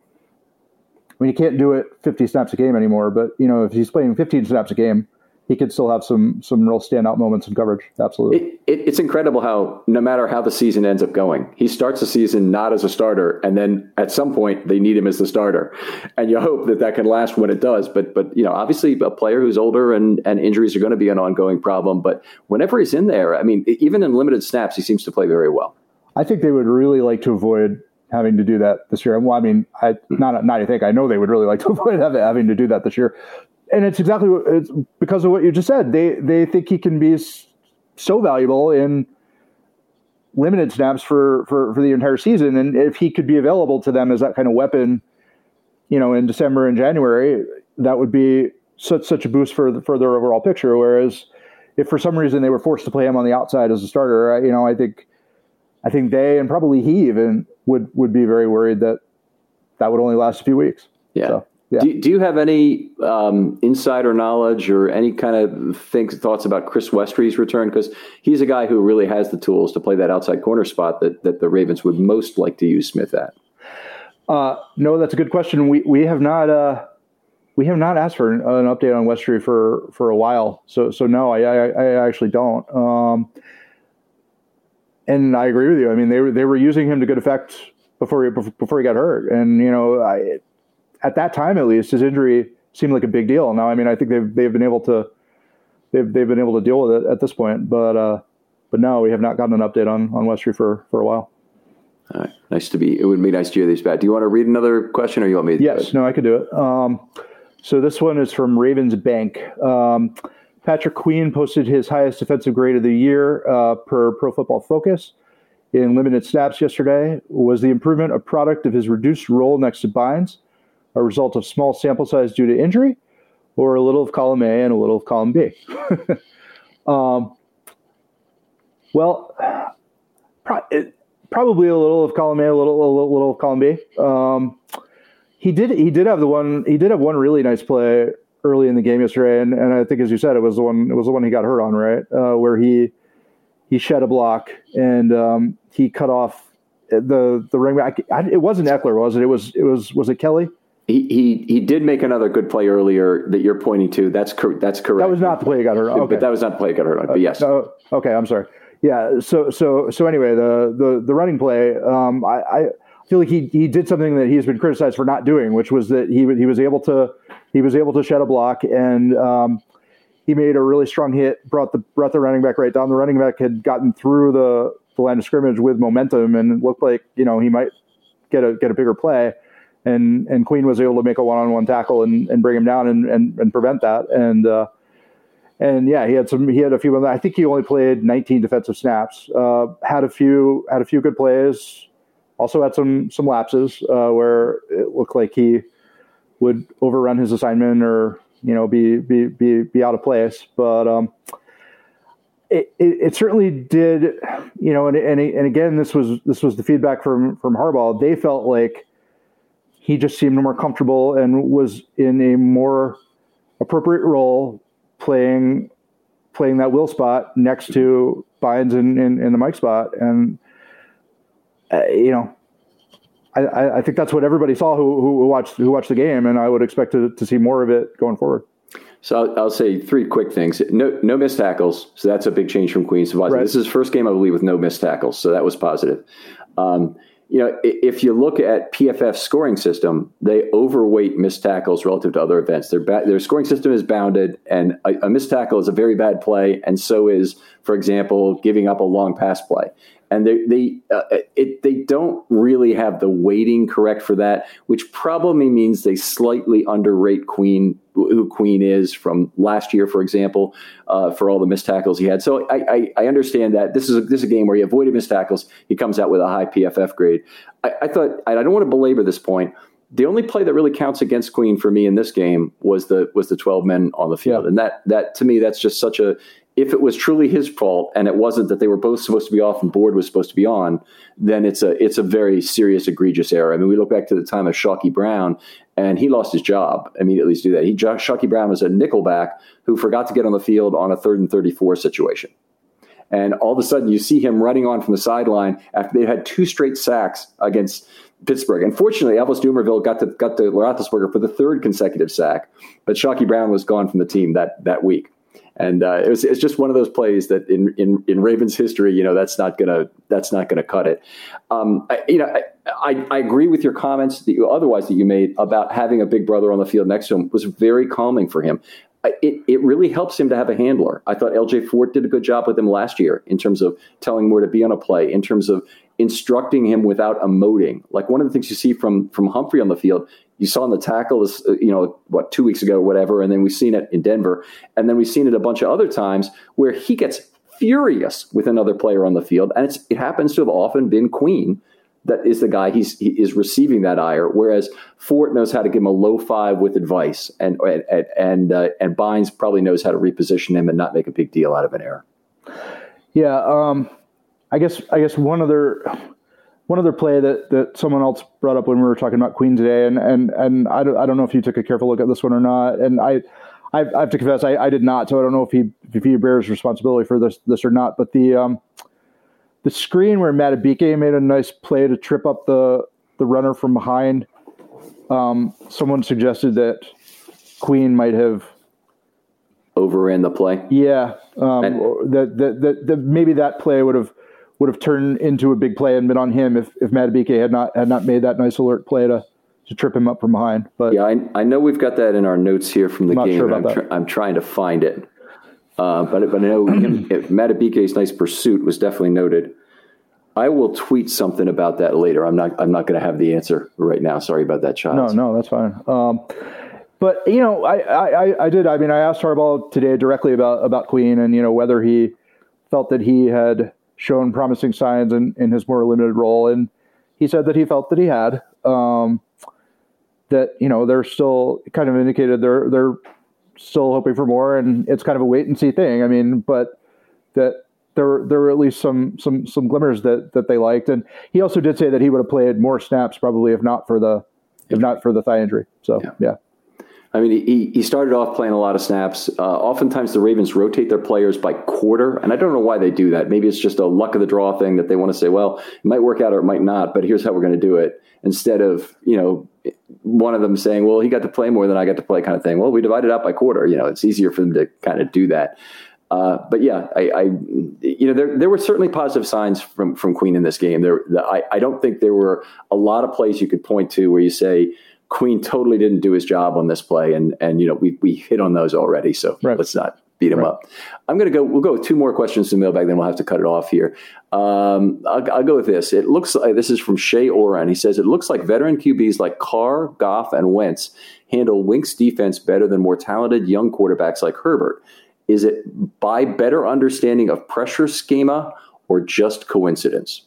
I mean, he can't do it 50 snaps a game anymore, but you know, if he's playing 15 snaps a game, he could still have some some real standout moments in coverage. Absolutely, it, it, it's incredible how no matter how the season ends up going, he starts the season not as a starter, and then at some point they need him as the starter, and you hope that that can last when it does. But but you know, obviously a player who's older and and injuries are going to be an ongoing problem. But whenever he's in there, I mean, even in limited snaps, he seems to play very well. I think they would really like to avoid having to do that this year. Well, I mean, I not not I think I know they would really like to avoid having to do that this year and it's exactly what, it's because of what you just said. They they think he can be so valuable in limited snaps for, for, for the entire season, and if he could be available to them as that kind of weapon, you know, in December and January, that would be such such a boost for the, for their overall picture. Whereas if for some reason they were forced to play him on the outside as a starter, you know, I think I think they and probably he even would would be very worried that that would only last a few weeks. Yeah. So. Yeah. Do, do you have any um, insider knowledge or any kind of things, thoughts about Chris Westry's return? Because he's a guy who really has the tools to play that outside corner spot that, that the Ravens would most like to use Smith at. Uh, no, that's a good question. We we have not uh, we have not asked for an, an, update on Westry for for a while. So so no, I I, I actually don't. Um, and I agree with you. I mean, they were they were using him to good effect before he before he got hurt, and you know, I at that time at least, his injury seemed like a big deal. Now, I mean, I think they've they've been able to they've they've been able to deal with it at this point, but uh, but no, we have not gotten an update on on Westry for for a while. All right. Nice to be. It would be nice to hear these back. Do you want to read another question, or you want me? to Yes. No, I could do it. Um, so this one is from Ravens Bank. Um, Patrick Queen posted his highest defensive grade of the year uh, per Pro Football Focus in limited snaps yesterday. Was the improvement a product of his reduced role next to Bynes? A result of small sample size due to injury, or a little of column A and a little of column B? um, well, pro- it, probably a little of column A, a little, a little, little of column B. Um, he did he did have the one he did have one really nice play early in the game yesterday, and, and I think as you said, it was the one it was the one he got hurt on, right? Uh, where he he shed a block and um, he cut off the the ring back. it wasn't Ekeler, was it? It was it was was it Kelley? He, he he did make another good play earlier that you're pointing to. That's cor- that's correct. That was not the play he got hurt. Okay. But that was not the play he got hurt on. But yes. Uh, okay, I'm sorry. Yeah. So so so anyway, the the the running play. Um, I, I feel like he he did something that he's been criticized for not doing, which was that he he was able to he was able to shed a block and um, he made a really strong hit, brought the brought the running back right down. The running back had gotten through the the line of scrimmage with momentum and looked like you know he might get a get a bigger play and and Queen was able to make a one on one tackle and, and bring him down and, and, and prevent that. And uh, and yeah, he had some. He had a few. I think he only played 19 defensive snaps. Uh, had a few. Had a few good plays. Also had some some lapses uh, where it looked like he would overrun his assignment or you know be be be, be out of place. But um, it, it, it, certainly did. You know, and, and and again, this was this was the feedback from from Harbaugh. They felt like he just seemed more comfortable and was in a more appropriate role playing playing that will spot next to Bynes in, in, in the Mike spot. And, uh, you know, I, I think that's what everybody saw who, who watched who watched the game, and I would expect to, to see more of it going forward. So I'll, I'll, say three quick things. No, no missed tackles. So that's a big change from Queens. Right. This is his first game, I believe, with no missed tackles. So that was positive. Um, you know, if you look at PFF scoring system, they overweight missed tackles relative to other events. Their ba- their scoring system is bounded, and a, a missed tackle is a very bad play, and so is, for example, giving up a long pass play and they they uh, it, they don't really have the weighting correct for that, which probably means they slightly underrate Queen who Queen is from last year, for example, uh, for all the missed tackles he had. So I, I, I, understand that this is a, this is a game where he avoided missed tackles. He comes out with a high PFF grade. I, I thought I don't want to belabor this point. The only play that really counts against Queen for me in this game was the was the twelve men on the field, yeah. and that that to me that's just such a if it was truly his fault and it wasn't that they were both supposed to be off and Board was supposed to be on, then it's a it's a very serious, egregious error. I mean, we look back to the time of Chykie Brown, and he lost his job immediately to do that. He Chykie Brown was a nickelback who forgot to get on the field on a third and thirty four situation. And all of a sudden, you see him running on from the sideline after they had two straight sacks against Pittsburgh. Unfortunately, Elvis Dumervil got to got to Roethlisberger for the third consecutive sack, but Chykie Brown was gone from the team that that week. And uh, it was, it's just one of those plays that in, in, in Ravens history, you know, that's not gonna that's not gonna cut it. Um, I, you know, I, I, I, agree with your comments that you otherwise that you made about having a big brother on the field next to him was very calming for him. It, it really helps him to have a handler. I thought LJ Fort did a good job with him last year in terms of telling where to be on a play, in terms of instructing him without emoting. Like one of the things you see from from Humphrey on the field, you saw in the tackle this, uh, you know, what two weeks ago, whatever, and then we've seen it in Denver, and then we've seen it a bunch of other times where he gets furious with another player on the field, and it happens to have often been Queen that is the guy he's he is receiving that ire, whereas Fort knows how to give him a low five with advice, and and and, uh, and Bynes probably knows how to reposition him and not make a big deal out of an error. Yeah, um, I guess I guess one other one other play that, that someone else brought up when we were talking about Queen today, and and and I don't, I don't know if you took a careful look at this one or not, and I. I, I have to confess, I, I did not, so I don't know if he if he bears responsibility for this this or not. But the um, the screen where Madubuike made a nice play to trip up the the runner from behind, um, someone suggested that Queen might have overran the play. Yeah, um, that, that, that that maybe that play would have would have turned into a big play and been on him if if Madubuike had not had not made that nice alert play to to trip him up from behind. But yeah, I, I know we've got that in our notes here from the game. Sure I'm, tr- I'm, trying to find it, uh, but but I know him, Madubuike's nice pursuit was definitely noted. I will tweet something about that later. I'm not I'm not going to have the answer right now. Sorry about that, child. No, no, that's fine. Um, but you know, I, I I did. I mean, I asked Harbaugh today directly about about Queen and you know whether he felt that he had shown promising signs in, in his more limited role. And he said that he felt that he had. Um, that you know they're still kind of indicated they're they're still hoping for more, and it's kind of a wait and see thing. I mean, but that there there were at least some some some glimmers that that they liked, and he also did say that he would have played more snaps probably if not for the if not for the thigh injury. So yeah. yeah. I mean, he, he started off playing a lot of snaps. Uh, oftentimes, the Ravens rotate their players by quarter, and I don't know why they do that. Maybe it's just a luck of the draw thing that they want to say, well, it might work out or it might not, but here's how we're going to do it. Instead of, you know, one of them saying, well, he got to play more than I got to play kind of thing. Well, we divided it up by quarter. You know, it's easier for them to kind of do that. Uh, but yeah, I, I, you know, there there were certainly positive signs from from Queen in this game. There, the, I, I don't think there were a lot of plays you could point to where you say, Queen totally didn't do his job on this play, and and you know we we hit on those already. So right. let's not beat him right. up. I'm going to go. We'll go with two more questions to the mailbag, then we'll have to cut it off here. Um, I'll, I'll, go with this. It looks like this is from Shay Oran. He says it looks like veteran QBs like Carr, Goff, and Wentz handle Wink's defense better than more talented young quarterbacks like Herbert. Is it by better understanding of pressure schema or just coincidence?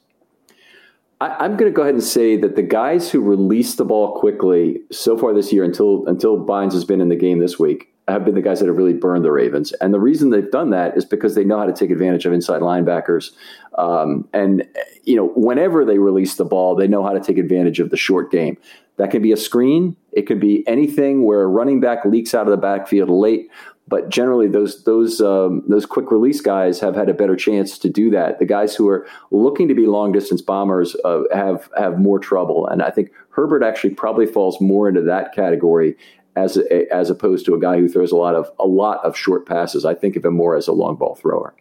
I, am going to go ahead and say that the guys who release the ball quickly so far this year, until until Bynes has been in the game this week, have been the guys that have really burned the Ravens. And the reason they've done that is because they know how to take advantage of inside linebackers. Um, and you know, whenever they release the ball, they know how to take advantage of the short game. That can be a screen. It could be anything where a running back leaks out of the backfield late. But generally those those um, those quick release guys have had a better chance to do that. The guys who are looking to be long distance bombers uh, have have more trouble, and I think Herbert actually probably falls more into that category as a, as opposed to a guy who throws a lot of a lot of short passes. I think of him more as a long ball thrower.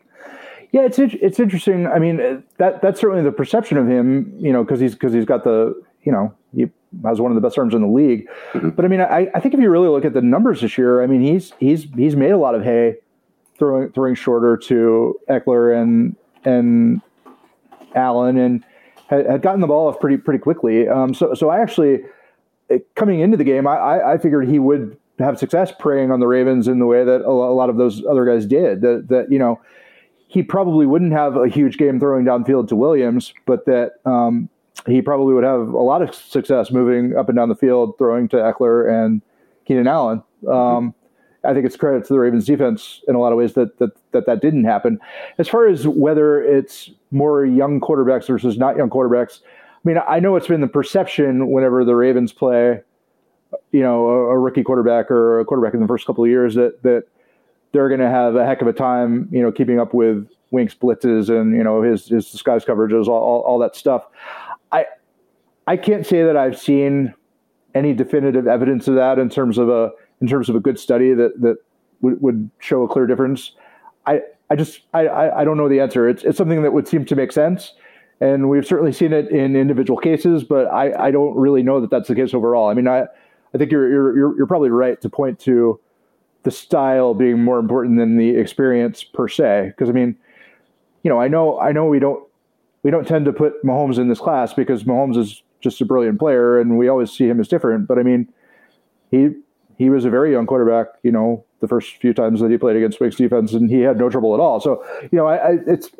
Yeah, it's it's interesting. I mean, that that's certainly the perception of him. You know, because he's because he's got the you know he has one of the best arms in the league. Mm-hmm. But I mean, I, I think if you really look at the numbers this year, I mean, he's he's he's made a lot of hay throwing throwing shorter to Ekeler and and Allen and had, had gotten the ball off pretty pretty quickly. Um, so so I actually coming into the game, I, I figured he would have success preying on the Ravens in the way that a lot of those other guys did. That that you know he probably wouldn't have a huge game throwing downfield to Williams, but that um, he probably would have a lot of success moving up and down the field, throwing to Ekeler and Keenan Allen. Um, I think it's credit to the Ravens defense in a lot of ways that, that that that didn't happen. As far as whether it's more young quarterbacks versus not young quarterbacks, I mean, I know it's been the perception whenever the Ravens play, you know, a, a rookie quarterback or a quarterback in the first couple of years that that they're going to have a heck of a time, you know, keeping up with Wink's blitzes and you know his his disguise coverages, all, all, all that stuff. I I can't say that I've seen any definitive evidence of that in terms of a in terms of a good study that that would, would show a clear difference. I I just I, I don't know the answer. It's it's something that would seem to make sense, and we've certainly seen it in individual cases, but I, I don't really know that that's the case overall. I mean, I I think you're you're you're probably right to point to the style being more important than the experience per se. Because I mean, you know, I know I know we don't we don't tend to put Mahomes in this class because Mahomes is just a brilliant player, and we always see him as different. But I mean, he he was a very young quarterback, you know, the first few times that he played against Wink's defense, and he had no trouble at all. So, you know, I, I, it's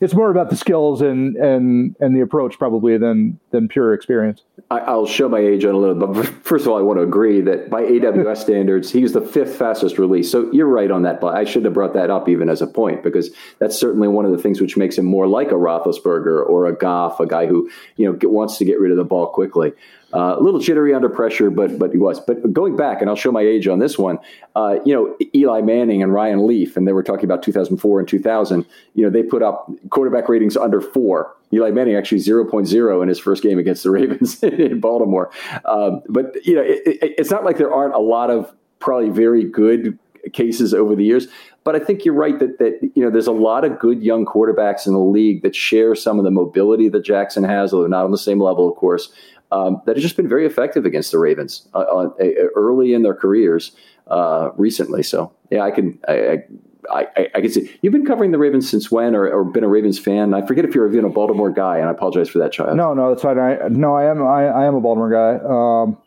it's more about the skills and and and the approach probably than than pure experience. I, will show my age on a little, but first of all, I want to agree that by AWS standards, he was the fifth fastest release. So you're right on that. But I should have brought that up even as a point because that's certainly one of the things which makes him more like a Roethlisberger or a Goff, a guy who you know wants to get rid of the ball quickly. Uh, a little jittery under pressure, but but he was. But going back, and I'll show my age on this one. Uh, you know, Eli Manning and Ryan Leaf, and they were talking about 2004 and 2000. You know, they put up quarterback ratings under four. Eli Manning actually 0.0 in his first game against the Ravens in Baltimore. Um, but you know, it, it, it's not like there aren't a lot of probably very good cases over the years. But I think you're right that that you know there's a lot of good young quarterbacks in the league that share some of the mobility that Jackson has, although not on the same level, of course um, that has just been very effective against the Ravens uh, uh, early in their careers uh, recently. So yeah, I can I, I, I, I, can see you've been covering the Ravens since when, or, or, been a Ravens fan. I forget if you're even a Baltimore guy, and I apologize for that, child. No, no, that's fine. I, no, I am I, I am a Baltimore guy. Um,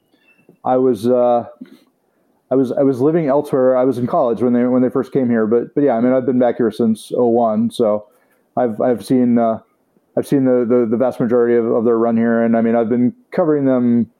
I was. Uh, I was I was living elsewhere. I was in college when they when they first came here, but but yeah, I mean I've been back here since 01, so I've I've seen uh, I've seen the, the, the vast majority of, of, their run here, and I mean I've been covering them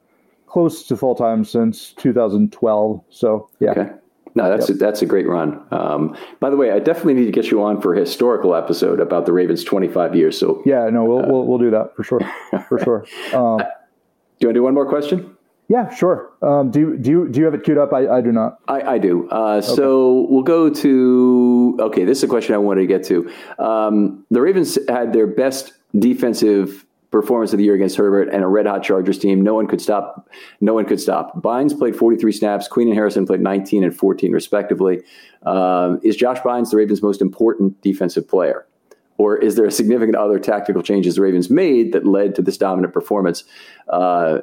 close to full time since 2012. So yeah. Okay. No, that's yep. a, that's a great run. Um, by the way, I definitely need to get you on for a historical episode about the Ravens' 25 years. So yeah, no, we'll uh, we'll, we'll, do that for sure, for sure. Um, do you want to do one more question? Yeah, sure. Um, do you do you do you have it queued up? I, I do not. I, I do. Uh, okay. So we'll go to okay. This is a question I wanted to get to. Um, the Ravens had their best defensive performance of the year against Herbert and a red hot Chargers team. No one could stop. No one could stop. Bynes played 43 snaps. Queen and Harrison played 19 and 14 respectively. Um, is Josh Bynes the Ravens' most important defensive player? Or is there a significant other tactical changes the Ravens made that led to this dominant performance? Uh,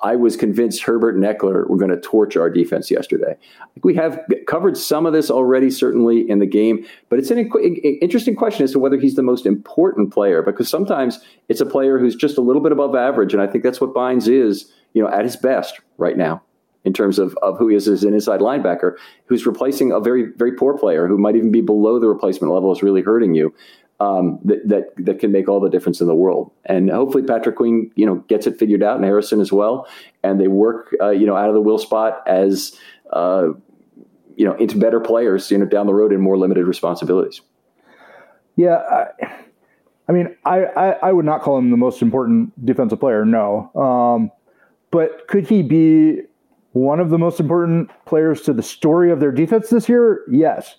I was convinced Herbert and Ekeler were going to torch our defense yesterday. We have covered some of this already, certainly in the game, but it's an interesting question as to whether he's the most important player because sometimes it's a player who's just a little bit above average, and I think that's what Bynes is, you know, at his best right now in terms of, of who he is as an inside linebacker, who's replacing a very, very poor player who might even be below the replacement level is really hurting you um, that, that that can make all the difference in the world. And hopefully Patrick Queen, you know, gets it figured out, and Harrison as well, and they work, uh, you know, out of the will spot as, uh, you know, into better players, you know, down the road in more limited responsibilities. Yeah, I, I mean, I, I, I would not call him the most important defensive player, no. Um, but could he be one of the most important players to the story of their defense this year? Yes,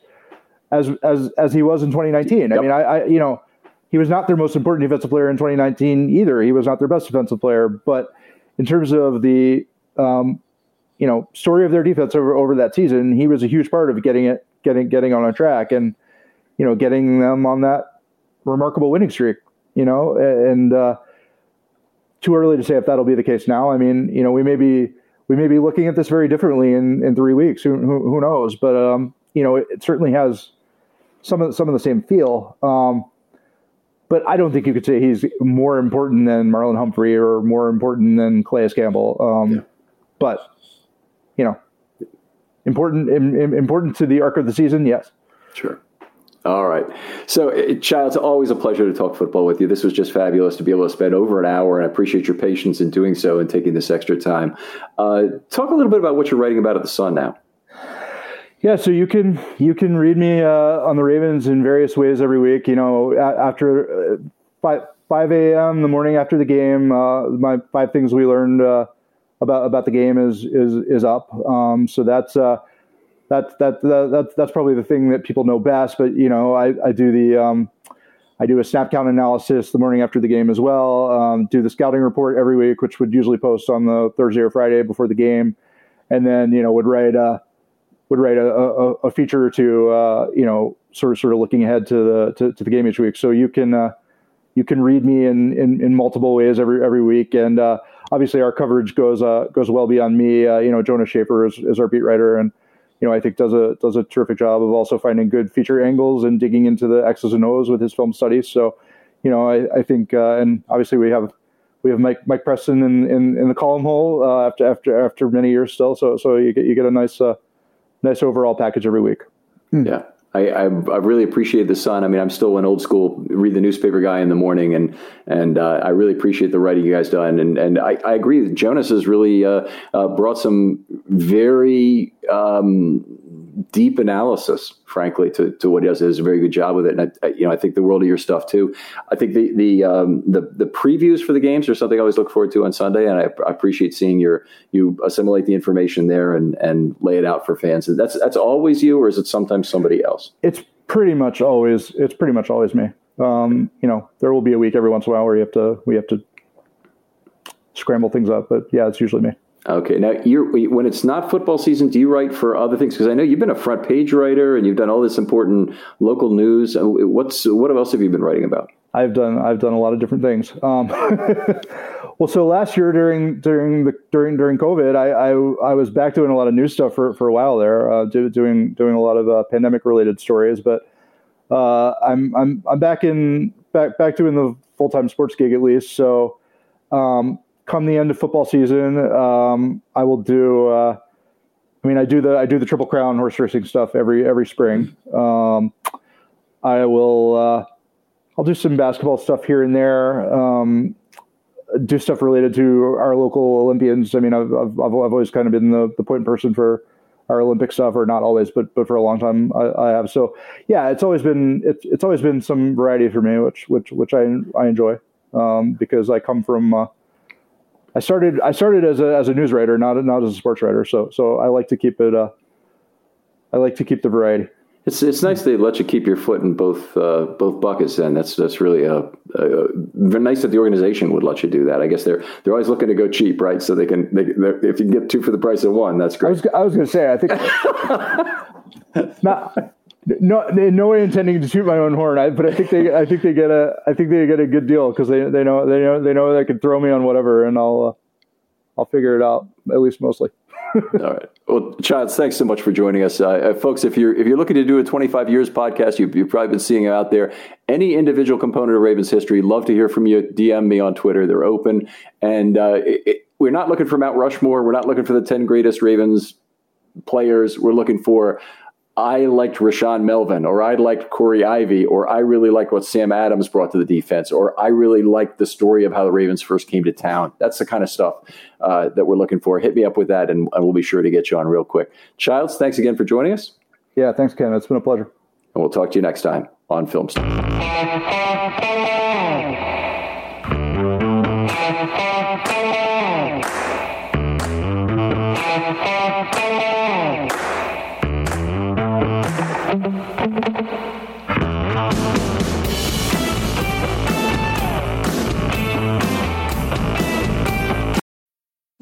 as as as he was in 2019. Yep. I mean, I, I you know he was not their most important defensive player in 2019 either. He was not their best defensive player, but in terms of the um, you know story of their defense over over that season, he was a huge part of getting it getting getting on a track and you know getting them on that remarkable winning streak. You know, and uh, too early to say if that'll be the case now. I mean, you know, we may be we may be looking at this very differently in, in three weeks. Who, who, who knows? But um, you know, it, it, certainly has some of some of the same feel. Um, but I don't think you could say he's more important than Marlon Humphrey or more important than Calais Campbell. Um, yeah. But you know, important important to the arc of the season, yes. Sure. All right. So, uh, Childs, it's always a pleasure to talk football with you. This was just fabulous to be able to spend over an hour, and I appreciate your patience in doing so and taking this extra time. Uh, talk a little bit about what you're writing about at the Sun now. Yeah, so you can you can read me uh, on the Ravens in various ways every week. You know, after uh, five five a.m. the morning after the game, uh, my five things we learned uh, about about the game is is is up. Um, so that's that, that, that, that, that's probably the thing that people know best. But, you know, I, I do the, um, I do a snap count analysis the morning after the game as well. Um, do the scouting report every week, which would usually post on the Thursday or Friday before the game, and then you know would write a would write a, a, a feature or two, uh, you know, sort of sort of looking ahead to the to, to the game each week. So you can uh, you can read me in, in, in multiple ways every every week, and uh, obviously our coverage goes uh, goes well beyond me. Uh, you know, Jonas Shaffer is, is our beat writer, and you know, I think does a does a terrific job of also finding good feature angles and digging into the X's and O's with his film studies. So, you know, I, I think, uh, and obviously we have we have Mike Mike Preston in, in, in the column hole after after after many years still. So so you get you get a nice nice overall package every week. Yeah. I, I, I, really appreciate the sun. I mean, I'm still an old school read the newspaper guy in the morning, and and uh, I really appreciate the writing you guys done. And and I, I agree. That Jonas has really uh, uh, brought some very um, deep analysis, frankly, to, to what he does. He does a very good job with it, and I, you know, I think the world of your stuff too. I think the the um, the, the previews for the games are something I always look forward to on Sunday, and I, I, appreciate seeing your you assimilate the information there and and lay it out for fans. And that's that's always you, or is it sometimes somebody else? It's pretty much always it's pretty much always me. Um, you know, there will be a week every once in a while where you have to we have to scramble things up, but yeah, it's usually me. Okay. Now, when it's not football season, do you write for other things? Because I know you've been a front page writer and you've done all this important local news. Uh, what's what else have you been writing about? I've done I've done a lot of different things. Um, well, so last year during during the during during COVID, I, I, I was back doing a lot of news stuff for, for a while there, uh, doing doing a lot of uh, pandemic related stories. But uh, I'm I'm I'm back in back back doing the full time sports gig at least. So. Um, come the end of football season, um, I will do. Uh, I mean, I do the I do the Triple Crown horse racing stuff every every spring. Um, I will. Uh, I'll do some basketball stuff here and there. Um, do stuff related to our local Olympians. I mean, I've I've, I've always kind of been the, the point person for our Olympic stuff, or not always, but but for a long time I, I have. So yeah, it's always been it's it's always been some variety for me, which which which I I enjoy um, because I come from. Uh, I started I started as a as a news writer, not not as a sports writer. So so I like to keep it. Uh, I like to keep the variety. It's it's nice they let you keep your foot in both uh, both buckets, Then that's that's really a, a, a, nice that the organization would let you do that. I guess they're they're always looking to go cheap, right? So they can they, if you can get two for the price of one, that's great. I was I was going to say I think not no, no way intending to shoot my own horn, I, but I think they, I think they get a, I think they get a good deal because they, they know, they know, they know they can throw me on whatever, and I'll, uh, I'll figure it out at least mostly. All right. Well, Childs, thanks so much for joining us, uh, folks. If you're if you're looking to do a 25 years podcast, you've, you've probably been seeing it out there. Any individual component of Ravens history, love to hear from you. DM me on Twitter; they're open. And uh, it, it, we're not looking for Mount Rushmore. We're not looking for the 10 greatest Ravens players. We're looking for I liked Rashaan Melvin, or I liked Corey Ivy, or I really liked what Sam Adams brought to the defense, or I really liked the story of how the Ravens first came to town. That's the kind of stuff uh, that we're looking for. Hit me up with that, and, and we'll be sure to get you on real quick. Childs, thanks again for joining us. Yeah, thanks, Ken. It's been a pleasure. And we'll talk to you next time on Film Stuff.